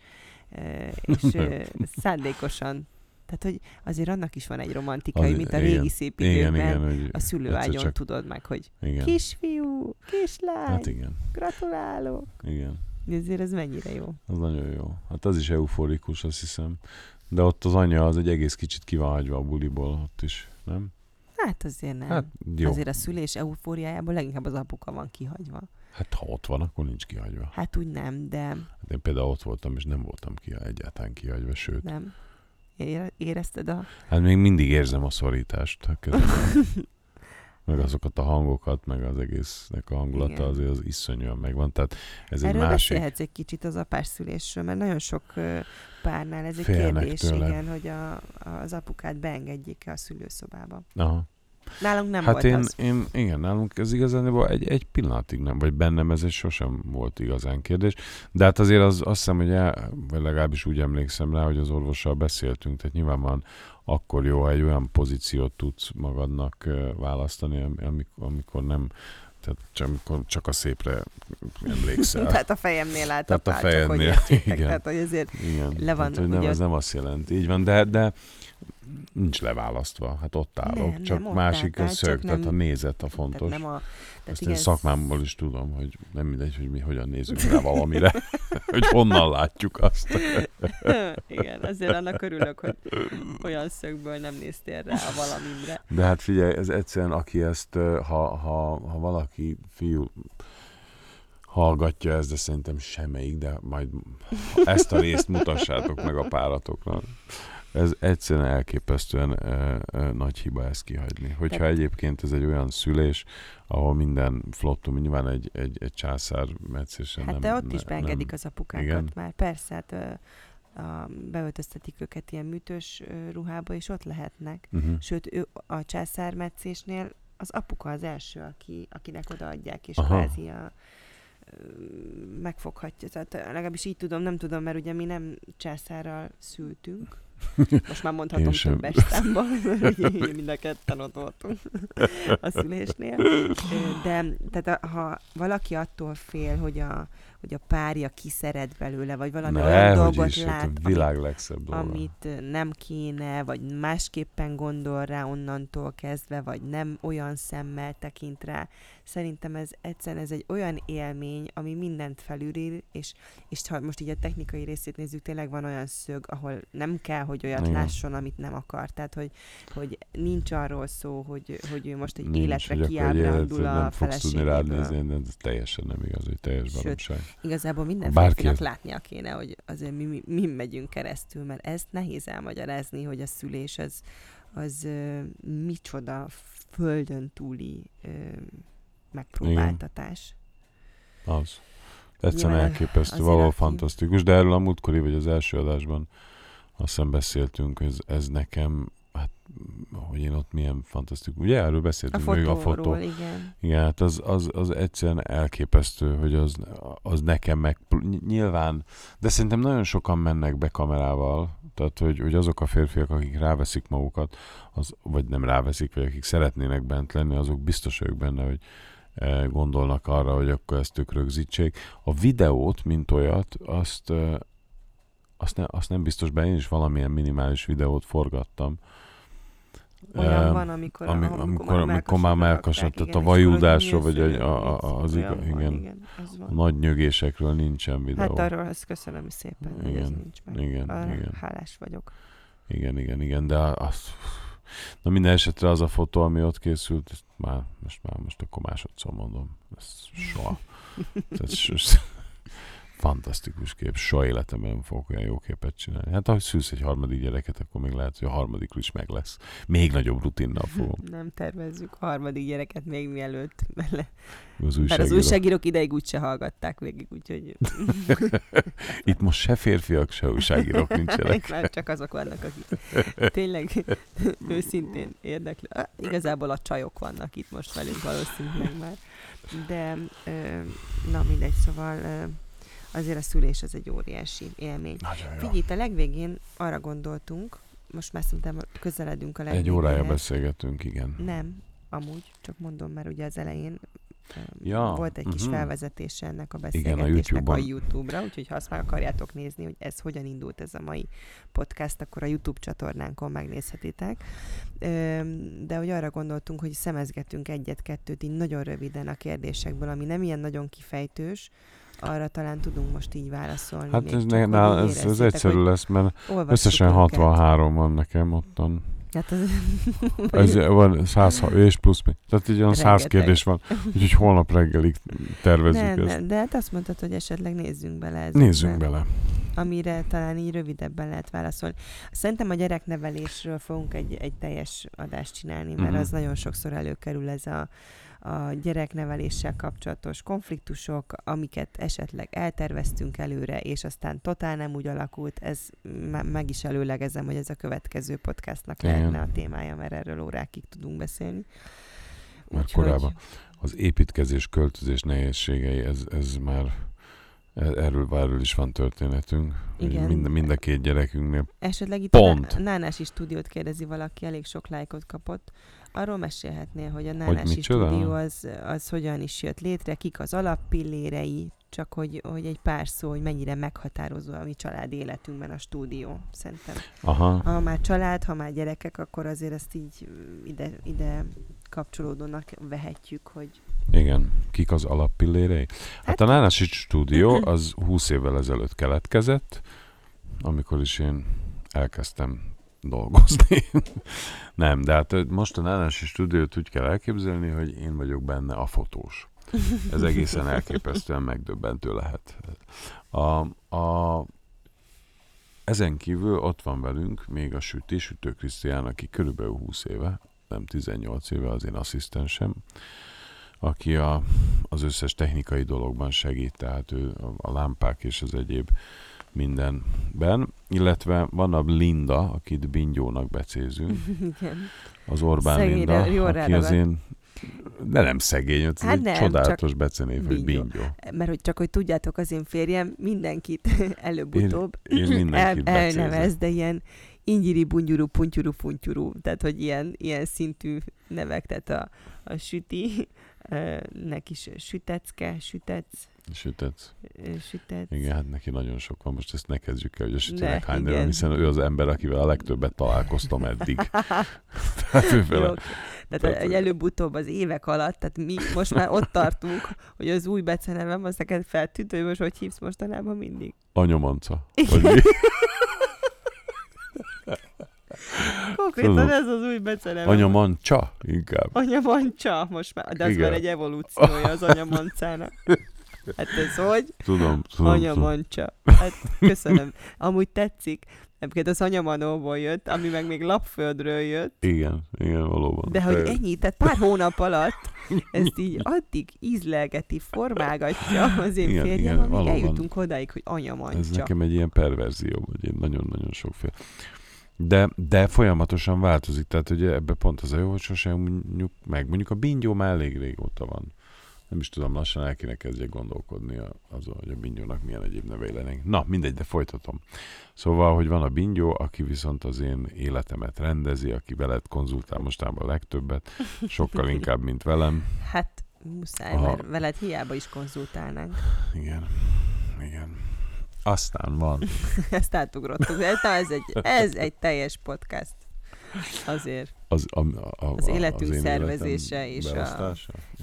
és szándékosan. Tehát, hogy azért annak is van egy romantikai, Az- mint a igen. régi szép Igen, időkben. igen, hogy A szülőágyon csak- tudod meg, hogy Igen. kisfiú, kislány, Hát igen, gratulálok. igen. Ezért ez mennyire jó. Az nagyon jó. Hát az is euforikus, azt hiszem. De ott az anya az egy egész kicsit ki van hagyva a buliból ott is, nem? Hát azért nem. Hát jó. Azért a szülés eufóriájából leginkább az apuka van kihagyva. Hát ha ott van, akkor nincs kihagyva. Hát úgy nem, de Hát én például ott voltam, és nem voltam ki egyáltalán kihagyva, sőt. nem. Ére- Érezted a... Hát még mindig érzem a szorítást a. meg azokat a hangokat, meg az egésznek a hangulata Igen. azért az iszonyúan megvan. Tehát ez egy Erről másik. beszélhetsz egy kicsit az apás szülésről, mert nagyon sok párnál ez egy Félnek kérdés, tőle. igen, hogy a, az apukát beengedjék-e a szülőszobába. Aha. Nálunk nem hát volt én, az. én, igen, nálunk ez igazán egy, egy pillanatig nem, vagy bennem ez egy sosem volt igazán kérdés. De hát azért az, azt hiszem, hogy el, vagy legalábbis úgy emlékszem rá, hogy az orvossal beszéltünk, tehát nyilván van akkor jó, ha egy olyan pozíciót tudsz magadnak választani, am- amikor, amikor nem, tehát csak, csak a szépre emlékszel. Tehát a fejemnél állt Tehát a a pár, csak hogy fejednél, értsétek. igen. Tehát, hogy azért Igen. Le van, tehát, hogy nem, ugye- ez nem azt jelenti. Így van, de, de nincs leválasztva. Hát ott állok. Nem, csak nem másik a álltál, szög, csak tehát nem- a nézet a fontos. Tehát nem a, tehát Ezt igen, én szakmámból is tudom, hogy nem mindegy, hogy mi hogyan nézünk rá valamire, hogy honnan látjuk azt. igen, azért annak örülök, hogy olyan szögből nem néztél rá a valamimre. De hát figyelj, ez egyszerűen, aki ezt, ha, ha, ha valaki fiú hallgatja ezt, de szerintem semmelyik, de majd ezt a részt mutassátok meg a páratoknak. Ez egyszerűen elképesztően ö, ö, nagy hiba ezt kihagyni. Hogyha Tehát- egyébként ez egy olyan szülés, ahol minden flottum, nyilván egy, egy, egy császár meccésen Hát nem, de ott is beengedik nem, az apukákat Igen? már. Persze, hát ö, a, beöltöztetik őket ilyen műtős ö, ruhába, és ott lehetnek. Uh-huh. Sőt, ő a császármetszésnél az apuka az első, aki, akinek odaadják, és Aha. kvázi a, megfoghatja. Tehát legalábbis így tudom, nem tudom, mert ugye mi nem császárral szültünk. Most már mondhatom Én sem. többes számban, mind a ketten ott voltunk a szülésnél. De tehát ha valaki attól fél, hogy a, hogy a párja kiszeret belőle, vagy valami olyan Ne, hogy dolgot is, hát lát, a amit világ legszebb dolga. amit nem kéne, vagy másképpen gondol rá onnantól kezdve, vagy nem olyan szemmel tekint rá. Szerintem ez egyszerűen ez egy olyan élmény, ami mindent felülír, és, és ha most így a technikai részét nézzük, tényleg van olyan szög, ahol nem kell, hogy olyat Igen. lásson, amit nem akar. Tehát, hogy, hogy nincs arról szó, hogy, hogy ő most egy Nincs, életre egy kiábrándul a nem fogsz tudni rád feleségéből. nézni, de ez teljesen nem igaz, hogy teljes Sőt, baromság. Igazából minden Bárki látnia kéne, hogy azért mi, mi, mi megyünk keresztül, mert ezt nehéz elmagyarázni, hogy a szülés az, az ö, micsoda földön túli ö, megpróbáltatás. Az. Egyszerűen elképesztő, valahol aki- fantasztikus, de erről a múltkori, vagy az első adásban azt hiszem beszéltünk, ez, ez nekem, hát, hogy én ott milyen fantasztikus. Ugye erről A beszéltünk, még fotóról, a fotó. igen. Igen, hát az, az, az egyszerűen elképesztő, hogy az, az nekem meg... Nyilván, de szerintem nagyon sokan mennek be kamerával, tehát hogy, hogy azok a férfiak, akik ráveszik magukat, az, vagy nem ráveszik, vagy akik szeretnének bent lenni, azok biztos vagyok benne, hogy eh, gondolnak arra, hogy akkor ezt ők rögzítsék. A videót, mint olyat, azt, eh, azt, ne, azt nem biztos be, én is valamilyen minimális videót forgattam. Olyan van, amikor, ami- amikor, amikor- amikor már melkasodott, tehát a vajúdásról, vagy egy- a- a- az iga- van, igen. igen az A van. nagy nyögésekről nincsen videó. Hát arról azt köszönöm szépen, hogy ez Igen, nincs meg. igen, Arra igen. hálás vagyok. Igen, igen, igen, de az... Na minden esetre az a fotó, ami ott készült, ezt már, most már, most akkor másodszor mondom, ez soha. S- fantasztikus kép, soha életemben fogok olyan jó képet csinálni. Hát ahogy szűsz egy harmadik gyereket, akkor még lehet, hogy a harmadik is meg lesz. Még nagyobb rutinnal fogom. Nem tervezzük a harmadik gyereket még mielőtt bele. Az Mert az újságíró. újságírók ideig úgyse hallgatták végig, úgyhogy Itt most se férfiak, se újságírók nincsenek. már csak azok vannak, akik tényleg őszintén érdekli. Ah, Igazából a csajok vannak itt most velünk valószínűleg már. De na mindegy, szóval azért a szülés az egy óriási élmény. Figyelj, a legvégén arra gondoltunk, most már szerintem közeledünk a Egy legvégére. órája beszélgetünk, igen. Nem, amúgy, csak mondom, mert ugye az elején Ja, volt egy kis mhm. felvezetése ennek a Igen, a beszélgetésnek a. YouTube-ra, úgyhogy ha azt meg akarjátok nézni, hogy ez hogyan indult ez a mai podcast, akkor a YouTube csatornánkon megnézhetitek. De hogy arra gondoltunk, hogy szemezgetünk egyet-kettőt így nagyon röviden a kérdésekből, ami nem ilyen nagyon kifejtős, arra talán tudunk most így válaszolni. Hát ez, ne, így ez, ez egyszerű lesz, mert összesen őket. 63 van nekem ottan. Hát az... Ez van 100 és plusz mi. Tehát így olyan 100 Rengeteg. kérdés van, úgyhogy holnap reggelig tervezzük nem, ezt. de hát azt mondtad, hogy esetleg nézzünk bele ezekbe. Nézzünk bele. amire talán így rövidebben lehet válaszolni. Szerintem a gyereknevelésről fogunk egy, egy teljes adást csinálni, mert Mhm. az nagyon sokszor előkerül ez a, a gyerekneveléssel kapcsolatos konfliktusok, amiket esetleg elterveztünk előre, és aztán totál nem úgy alakult. Ez me- meg is előlegezem, hogy ez a következő podcastnak Igen. lehetne a témája, mert erről órákig tudunk beszélni. Már Úgyhogy- korábban. Az építkezés, költözés nehézségei, ez, ez már e- erről, erről is van történetünk. Igen. Mind, mind a két gyerekünknél. Esetleg itt Pont. a Nánási stúdiót kérdezi valaki, elég sok lájkot kapott. Arról mesélhetnél, hogy a Hogy Nánási micsoda? stúdió az, az hogyan is jött létre, kik az alappillérei, csak hogy, hogy egy pár szó, hogy mennyire meghatározó a mi család életünkben a stúdió, szerintem. Aha, Ha már család, ha már gyerekek, akkor azért ezt így mm, ide, ide kapcsolódónak vehetjük, hogy igen. Kik az alappillérei? Hát a Nánási stúdió az 20 évvel ezelőtt keletkezett, amikor is én elkezdtem dolgozni. Nem, de hát most a Nánási stúdiót úgy kell elképzelni, hogy én vagyok benne a fotós. Ez egészen elképesztően megdöbbentő lehet. A, a, ezen kívül ott van velünk még a süti, Sütő Krisztián, aki körülbelül 20 éve, nem 18 éve az én asszisztensem, aki a, az összes technikai dologban segít, tehát ő a, a lámpák és az egyéb mindenben, illetve van a Linda, akit Bingyónak becézünk, igen. az Orbán Szegényre Linda, aki az ráragadt. én de nem szegény, ez Hát egy nem, csodálatos becenév, hogy Bingyó. Mert hogy csak, hogy tudjátok, az én férjem mindenkit előbb-utóbb Én mindenkit el, elnevez, de ilyen ingyiri, bungyuru, puntyuru, funtyuru, tehát hogy ilyen, ilyen szintű nevek, tehát a, a süti, ö, neki is sütecke, sütec, Sütetsz. ö, sütec. Igen, hát neki nagyon sok van. Most ezt ne kezdjük el, hogy a sütinek Ne, hány neve hiszen ő az ember, akivel a legtöbbet találkoztam eddig. tehát ő Jó, vele. tehát Tehát- előbb-utóbb az évek alatt, tehát mi most már ott tartunk, hogy az új becenevem, az neked feltűnt, hogy most hogy hívsz mostanában mindig. Anyamanca. Vagy mi? Konkrétan Tudom. ez az új becenevem. Anyamancsa inkább. Anyamancsa, most már, de az Igen. már egy evolúciója az anyamancának. Hát ez hogy? Tudom, tudom. tudom. Anyamancsa. Hát köszönöm. Amúgy tetszik. Egyébként az anyamanóból jött, ami meg még lapföldről jött. Igen, igen, valóban. De hogy Ö, ennyi, tehát pár hónap alatt ezt így addig ízlelgeti, formálgatja az én Igen, férjem, igen, amíg valóban. eljutunk odáig, hogy Ez anyamancsa. nekem egy ilyen perverzió, vagy én nagyon-nagyon sokféle. De, de folyamatosan változik, tehát ugye ebbe pont az a jó, hogy sosem mondjuk meg. Mondjuk a bingyó már elég régóta van. Nem is tudom, lassan el kéne kezdjek gondolkodni azon, hogy a bingyónak milyen egyéb nevei lennénk. Na, mindegy, de folytatom. Szóval, hogy van a bingyó, aki viszont az én életemet rendezi, aki veled konzultál mostában a legtöbbet, sokkal inkább, mint velem. Hát Muszáj, Aha. mert veled hiába is konzultálnánk. Igen. Igen. Aztán van. Ezt átugrottuk. Ez, egy, ez egy teljes podcast. Azért. Az, a, a, Az életünk én szervezése és a-.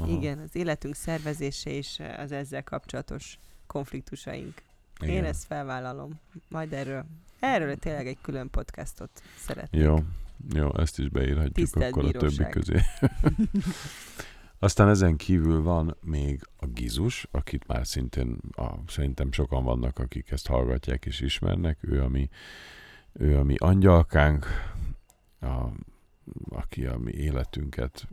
Igen, az életünk szervezése és az ezzel kapcsolatos konfliktusaink. Igen. Én ezt felvállalom. Majd erről. Erről tényleg egy külön podcastot szeretnék. Jó, jó, ezt is beírhatjuk Tisztelt akkor a többi bíróság. közé. Aztán ezen kívül van még a Gizus, akit már szintén a, szerintem sokan vannak, akik ezt hallgatják és ismernek. Ő a mi, ő a mi angyalkánk, a, aki a mi életünket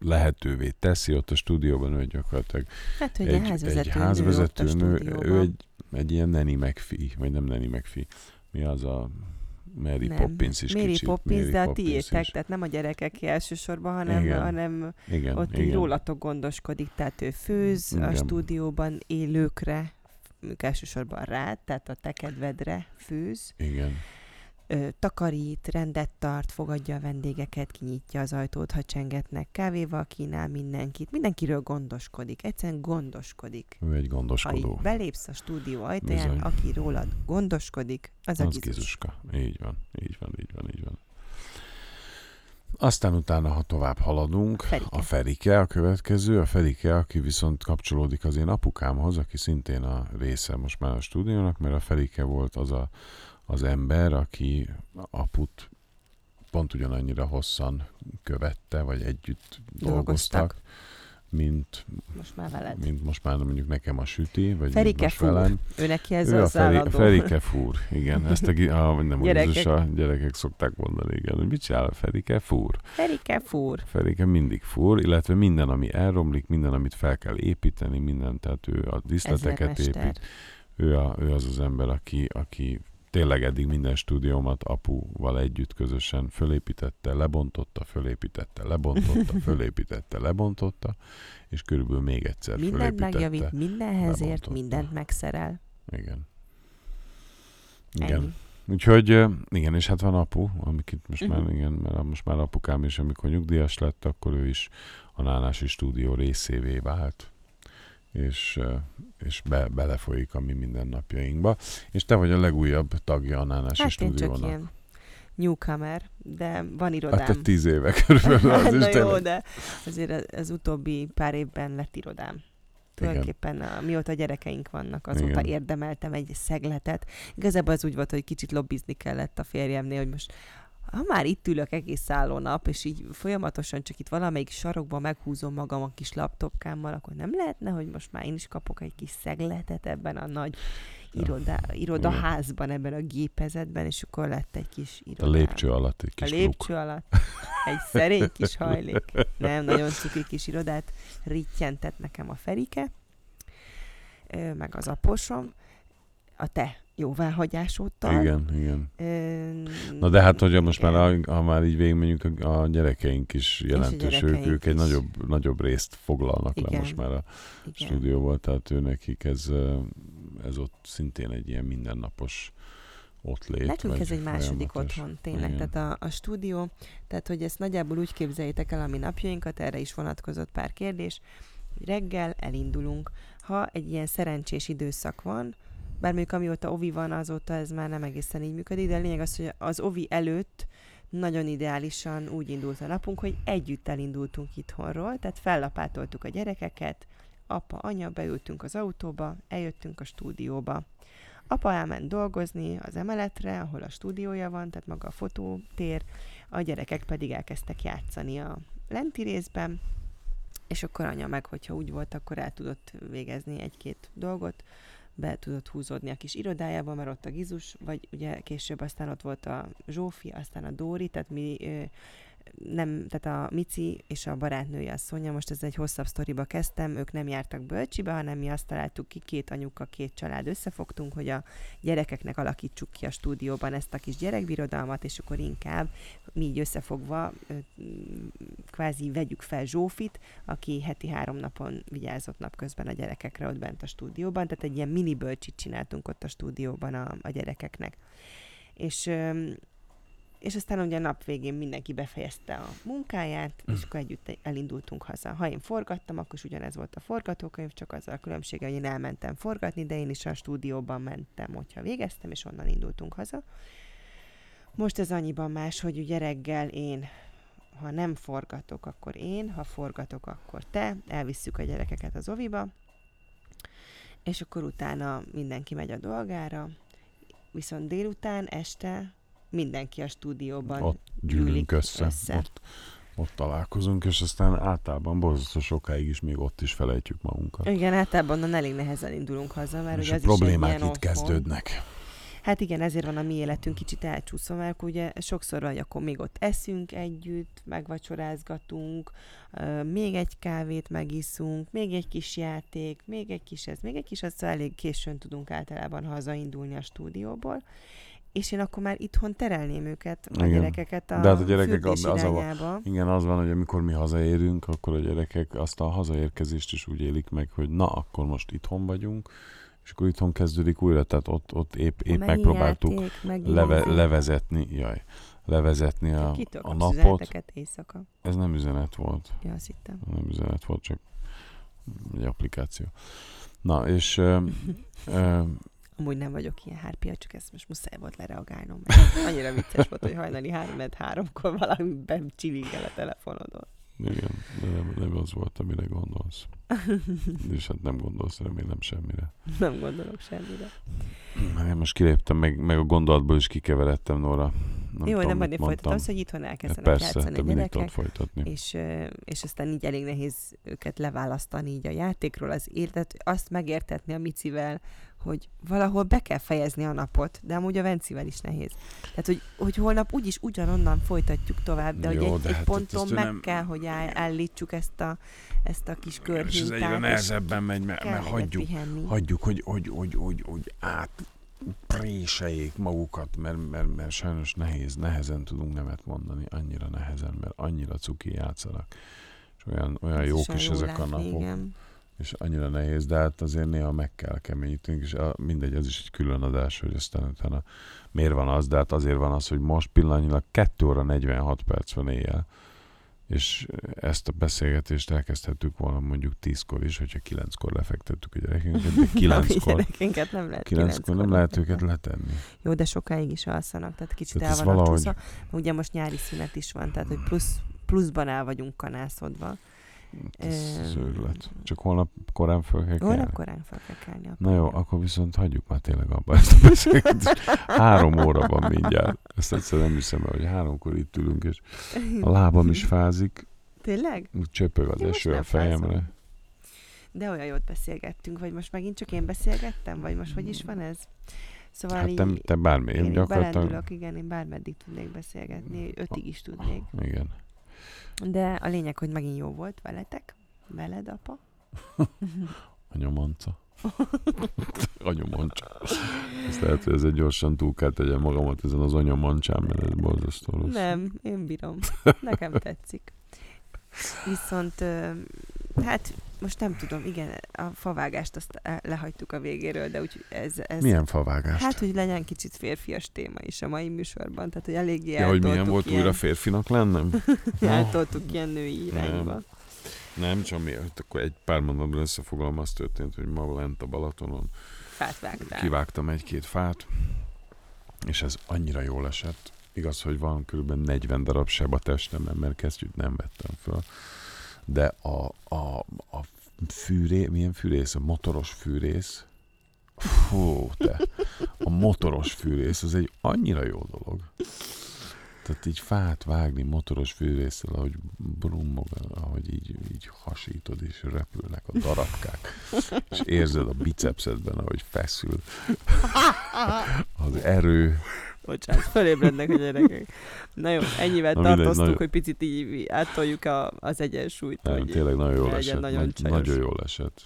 lehetővé teszi ott a stúdióban, ő gyakorlatilag Hát, hogy egy, a házvezető, egy házvezető nő, nő, a ő egy, egy ilyen Nanny McPhee, vagy nem Nanny McPhee, mi az a Mary Nem. Poppins is Mary kicsit. Poppins, de a Poppins tiétek, is. tehát nem a gyerekek elsősorban, hanem, Igen. hanem Igen, ott igen. rólatok gondoskodik, tehát ő főz a Igen. stúdióban élőkre, ők elsősorban rád, tehát a te kedvedre főz, Igen, ö, takarít, rendet tart, fogadja a vendégeket, kinyitja az ajtót, ha csengetnek, kávéval kínál mindenkit, mindenkiről gondoskodik, egyszerűen gondoskodik. ő egy Ha gondoskodó. így belépsz a stúdió ajtaján, Bizony. aki rólad gondoskodik, az, Az a gizus. Gizuska. Így van, így van, így van, így van. Aztán utána, ha tovább haladunk, Ferike. a Ferike a következő, a Ferike, aki viszont kapcsolódik az én apukámhoz, aki szintén a része most már a stúdiónak, mert a Ferike volt az a, az ember, aki aput pont ugyanannyira hosszan követte, vagy együtt dolgoztak, Dolgoztak. mint, Most már veled. mint most már mondjuk nekem a süti, vagy Ferike most fúr. velem. Ő neki ez ő a az Feri, állandó. Ferike fúr, igen. Ezt a, a, nem Gyerekek. gyerekek. a gyerekek szokták mondani, igen. Hogy mit csinál a Ferike? Fúr. Ferike fúr. Ferike mindig fúr, illetve minden, ami elromlik, minden, amit fel kell építeni, minden, tehát ő a díszleteket épít. Ő, a, ő az az ember, aki, aki tényleg eddig minden stúdiómat apuval együtt közösen fölépítette, lebontotta, fölépítette, lebontotta, fölépítette, lebontotta, és körülbelül még egyszer Mindent fölépítette. megjavít, mindenhez ért, mindent megszerel. Igen. Igen. Ennyi. Úgyhogy igen, és hát van apu, amik itt most már, Mhm. igen, mert most már apukám is, amikor nyugdíjas lett, akkor ő is a Nánási stúdió részévé vált, és, és be, belefolyik a mi mindennapjainkba. És te vagy a legújabb tagja a Nánási Hát én stúdiónak. ilyen newcomer, de van irodám. Hát tíz éve körülbelül az is Na jó, tényleg. de azért az- az utóbbi pár évben lett irodám. Tulajdonképpen a, mióta gyerekeink vannak, azóta Igen. érdemeltem egy szegletet. Igazából az úgy volt, hogy kicsit lobbizni kellett a férjemnél, hogy most ha már itt ülök egész szálló nap, és így folyamatosan csak itt valamelyik sarokban meghúzom magam a kis laptopkámmal, akkor nem lehetne, hogy most már én is kapok egy kis szegletet ebben a nagy Ja. iroda, irodaházban, ebben a gépezetben, és akkor lett egy kis A irodám. lépcső alatt egy A kis lépcső luk. alatt egy szerény kis hajlék. Nem, nagyon cuki kis irodát rittyentett nekem a Ferike, meg az aposom, a te jóváhagyásódtal. Igen, igen. Ö, Na de hát, hogyha most igen. már, ha már így végigmegyünk, a, gyerekeink is jelentős, ők, ők egy is. nagyobb, nagyobb részt foglalnak le Igen. most már a Igen. stúdióval, tehát ő nekik ez, ez ott szintén egy ilyen mindennapos ott lét. Nekünk ez egy második otthon, tényleg. Igen. Tehát a, a stúdió, tehát hogy ezt nagyjából úgy képzeljétek el a mi napjainkat, erre is vonatkozott pár kérdés, reggel elindulunk. Ha egy ilyen szerencsés időszak van, bár mondjuk amióta Ovi van, azóta ez már nem egészen így működik, de a lényeg az, hogy az Ovi előtt nagyon ideálisan úgy indult a napunk, hogy együtt elindultunk itthonról, tehát fellapátoltuk a gyerekeket, apa, anya, beültünk az autóba, eljöttünk a stúdióba. Apa elment dolgozni az emeletre, ahol a stúdiója van, tehát maga a fotótér, a gyerekek pedig elkezdtek játszani a lenti részben, és akkor anya meg, hogyha úgy volt, akkor el tudott végezni egy-két dolgot, be tudott húzódni a kis irodájába, mert ott a Gizus, vagy ugye később aztán ott volt a Zsófi, aztán a Dóri, tehát mi nem, tehát a Mici és a barátnője, a Szonya, most ez egy hosszabb sztoriba kezdtem, ők nem jártak bölcsibe, hanem mi azt találtuk ki, két anyuka, két család összefogtunk, hogy a gyerekeknek alakítsuk ki a stúdióban ezt a kis gyerekbirodalmat, és akkor inkább mi így összefogva kvázi vegyük fel Zsófit, aki heti három napon vigyázott napközben a gyerekekre ott bent a stúdióban, tehát egy ilyen mini bölcsit csináltunk ott a stúdióban a, a gyerekeknek. És és aztán ugye a nap végén mindenki befejezte a munkáját, és akkor együtt elindultunk haza. Ha én forgattam, akkor is ugyanez volt a forgatókönyv, csak azzal a különbsége, hogy én elmentem forgatni, de én is a stúdióban mentem, hogyha végeztem, és onnan indultunk haza. Most ez annyiban más, hogy ugye reggel én, ha nem forgatok, akkor én, ha forgatok, akkor te, elvisszük a gyerekeket az oviba, és akkor utána mindenki megy a dolgára, viszont délután, este mindenki a stúdióban Ott gyűlünk össze, össze. Ott, ott találkozunk, és aztán általában borzasztó sokáig is még ott is felejtjük magunkat. Igen, általában onnan elég nehezen indulunk haza, mert és ugye a is problémák ilyen itt otthon. kezdődnek. Hát igen, ezért van a mi életünk kicsit elcsúszva, mert ugye sokszor vagy akkor még ott eszünk együtt, megvacsorázgatunk, még egy kávét megiszunk, még egy kis játék, még egy kis ez, még egy kis az, szóval elég későn tudunk általában hazaindulni a stúdióból. És én akkor már itthon terelném őket, a Igen. gyerekeket a, De hát a gyerekek az- az a-. Igen, az van, hogy amikor mi hazaérünk, akkor a gyerekek azt a hazaérkezést is úgy élik meg, hogy na, akkor most itthon vagyunk, és akkor itthon kezdődik újra, tehát ott, ott épp, épp megpróbáltuk játék, leve, levezetni, jaj, levezetni a, a napot. éjszaka? Ez nem üzenet volt. Ja, azt hittem. nem üzenet volt, csak egy applikáció. Na, és ö, ö, Amúgy nem vagyok ilyen hárpia, csak ezt most muszáj volt lereagálnom. Mert annyira vicces volt, hogy hajnali három, háromkor valami becsilingel a telefonodon. igen, de nem, nem az volt, amire gondolsz. És hát nem gondolsz, remélem semmire. Nem gondolok semmire. Én most kiléptem, meg, meg a gondolatból is kikeveredtem, Nóra. Nem Jó, tudom, nem én folytatom, hogy itthon elkezdenek Persze, játszani a gyerekek, folytatni. és, és aztán így elég nehéz őket leválasztani így a játékról, az életet, azt megértetni a Micivel, hogy valahol be kell fejezni a napot, de amúgy a Vencivel is nehéz. Tehát, hogy, hogy holnap úgyis ugyanonnan folytatjuk tovább, de Jó, hogy egy, de egy hát ponton meg nem- kell, hogy áll, állítsuk ezt a, ezt a kis És ez körhintát. egyre nehezebben megy, mert, mert hagyjuk, pihenni. hagyjuk, hogy, hogy, hogy, hogy, hogy át préseljék magukat, mert, mert, mert sajnos nehéz, nehezen tudunk nemet mondani, annyira nehezen, mert annyira cuki játszanak. És olyan, olyan jók is ezek a napok, Igen. És annyira nehéz, de hát azért néha meg kell keményíteni, és a, mindegy, ez is egy külön adás, hogy aztán utána miért van az, de hát azért van az, hogy most pillanatnyilag 2 óra 46 perc van éjjel, és ezt a beszélgetést elkezdhettük volna mondjuk 10-kor is, hogyha 9-kor lefektettük a gyerekünket, de A 9-kor, gyerekeinket nem lehet 9-kor nem lehet őket letenni. Jó, de sokáig is alszanak, tehát kicsit Tehát el vannak valahogy- csúszva. Ugye most nyári szünet is van, tehát hogy plusz, pluszban el vagyunk kanászodva. Ez szőrület. Csak holnap korán föl kell kelni. Holnap korán fel kell kelni. Na jó, akkor viszont hagyjuk már tényleg abba ezt a beszélgetést. Három óra van mindjárt. Ezt egyszer nem hiszem el, hogy háromkor itt ülünk, és a lábam is fázik, Tényleg? csöpög az Én eső a nem fázom. fejemre. De olyan jót beszélgettünk, vagy most megint csak én beszélgettem, vagy most hogy is van ez? Szóval Hát te, te bármi, én én gyakorlatilag... igen, én bármeddig tudnék beszélgetni, ötig is tudnék. Igen. De a lényeg, hogy megint jó volt veletek, veled, apa. Anyomanca. Anyomancsa. Ezt lehet, hogy ezzel gyorsan túl kell tegyem magamat ezen az anyomancsán, mert ez borzasztó rossz. Nem, én bírom. Nekem tetszik. Viszont, hát most nem tudom, igen, a favágást azt el- lehagytuk a végéről, de úgy ez... ez Milyen favágást? Hát, hogy legyen kicsit férfias téma is a mai műsorban, tehát hogy eléggé ja, hogy milyen volt ilyen, újra férfinak lennem? eltoltuk ilyen női irányba. Nem. Nem, csak miért? Akkor egy pár mondatban összefoglalom, az történt, hogy ma lent a Balatonon Fát vágtál. kivágtam egy-két fát, és ez annyira jól esett. Igaz, hogy van kb. 40 darab seb a testemben, mert kesztyűt nem vettem fel. De a, a, a fűré, milyen fűrész? A motoros fűrész. Fú, te. A motoros fűrész, az egy annyira jó dolog. Tehát így fát vágni motoros fűrészsel, ahogy brummog, ahogy így, így hasítod, és repülnek a darabkák, és érzed a bicepszedben, ahogy feszül az erő. Bocsánat, fölébrednek a gyerekek. Na jó, ennyivel Na mindegy, tartoztunk, nagyon- hogy picit így átoljuk a, az egyensúlyt. Nem, hogy tényleg nagyon jól esett. nagyon Nagy, csajos. nagyon jól esett.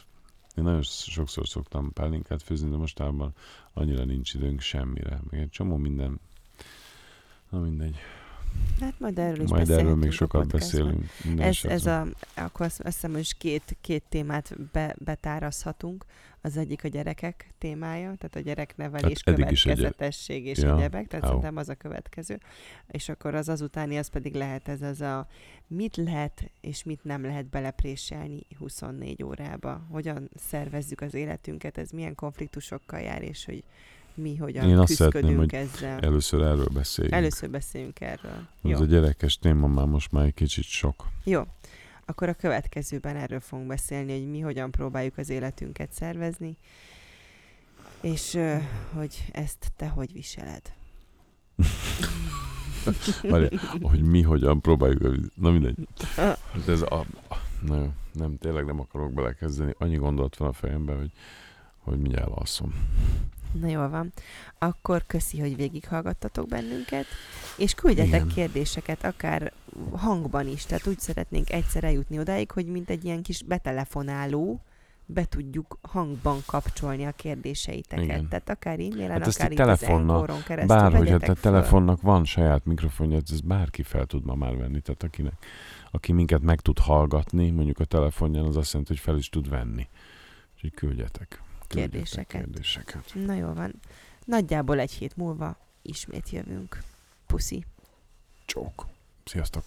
Én nagyon sokszor szoktam pálinkát főzni, de mostában annyira nincs időnk semmire. Még egy csomó minden. Na mindegy. Hát majd erről is Majd erről még sokat beszélünk. Ez, ez a, akkor azt azt hiszem, hogy két, két témát be, betárazhatunk. Az egyik a gyerekek témája, tehát a gyereknevelés, Hát egy- következetesség és Ja, egyebek, tehát au. szerintem az a következő. És akkor az azutáni, az pedig lehet ez az a mit lehet és mit nem lehet belepréselni 24 órába. Hogyan szervezzük az életünket, ez milyen konfliktusokkal jár, és hogy mi hogyan Én azt szeretném, hogy ezzel. Először erről beszéljünk. Először beszéljünk erről. Ez a gyerekes téma már most már egy kicsit sok. Jó, akkor a következőben erről fogunk beszélni, hogy mi hogyan próbáljuk az életünket szervezni, és hogy ezt te hogy viseled. Várj, hogy mi hogyan próbáljuk, na mindegy. Hát ez a, na jó, nem, tényleg nem akarok belekezdeni. Annyi gondolat van a fejemben, hogy, hogy mindjárt alszom. Na jól van. Akkor köszi, hogy végighallgattatok bennünket, és küldjetek Igen. kérdéseket, akár hangban is, tehát úgy szeretnénk egyszer eljutni odáig, hogy mint egy ilyen kis betelefonáló, be tudjuk hangban kapcsolni a kérdéseiteket. Igen. Tehát akár e-mailen, Hát akár itt telefonnal, keresztül Bárhogy, hát a telefonnak van saját mikrofonja, ez bárki fel tud ma már venni. Tehát akinek, aki minket meg tud hallgatni, mondjuk a telefonján, az azt jelenti, hogy fel is tud venni. Úgyhogy küldjetek Kérdéseket. kérdéseket. Na jó van. Nagyjából egy hét múlva ismét jövünk. Puszi. Csók. Sziasztok.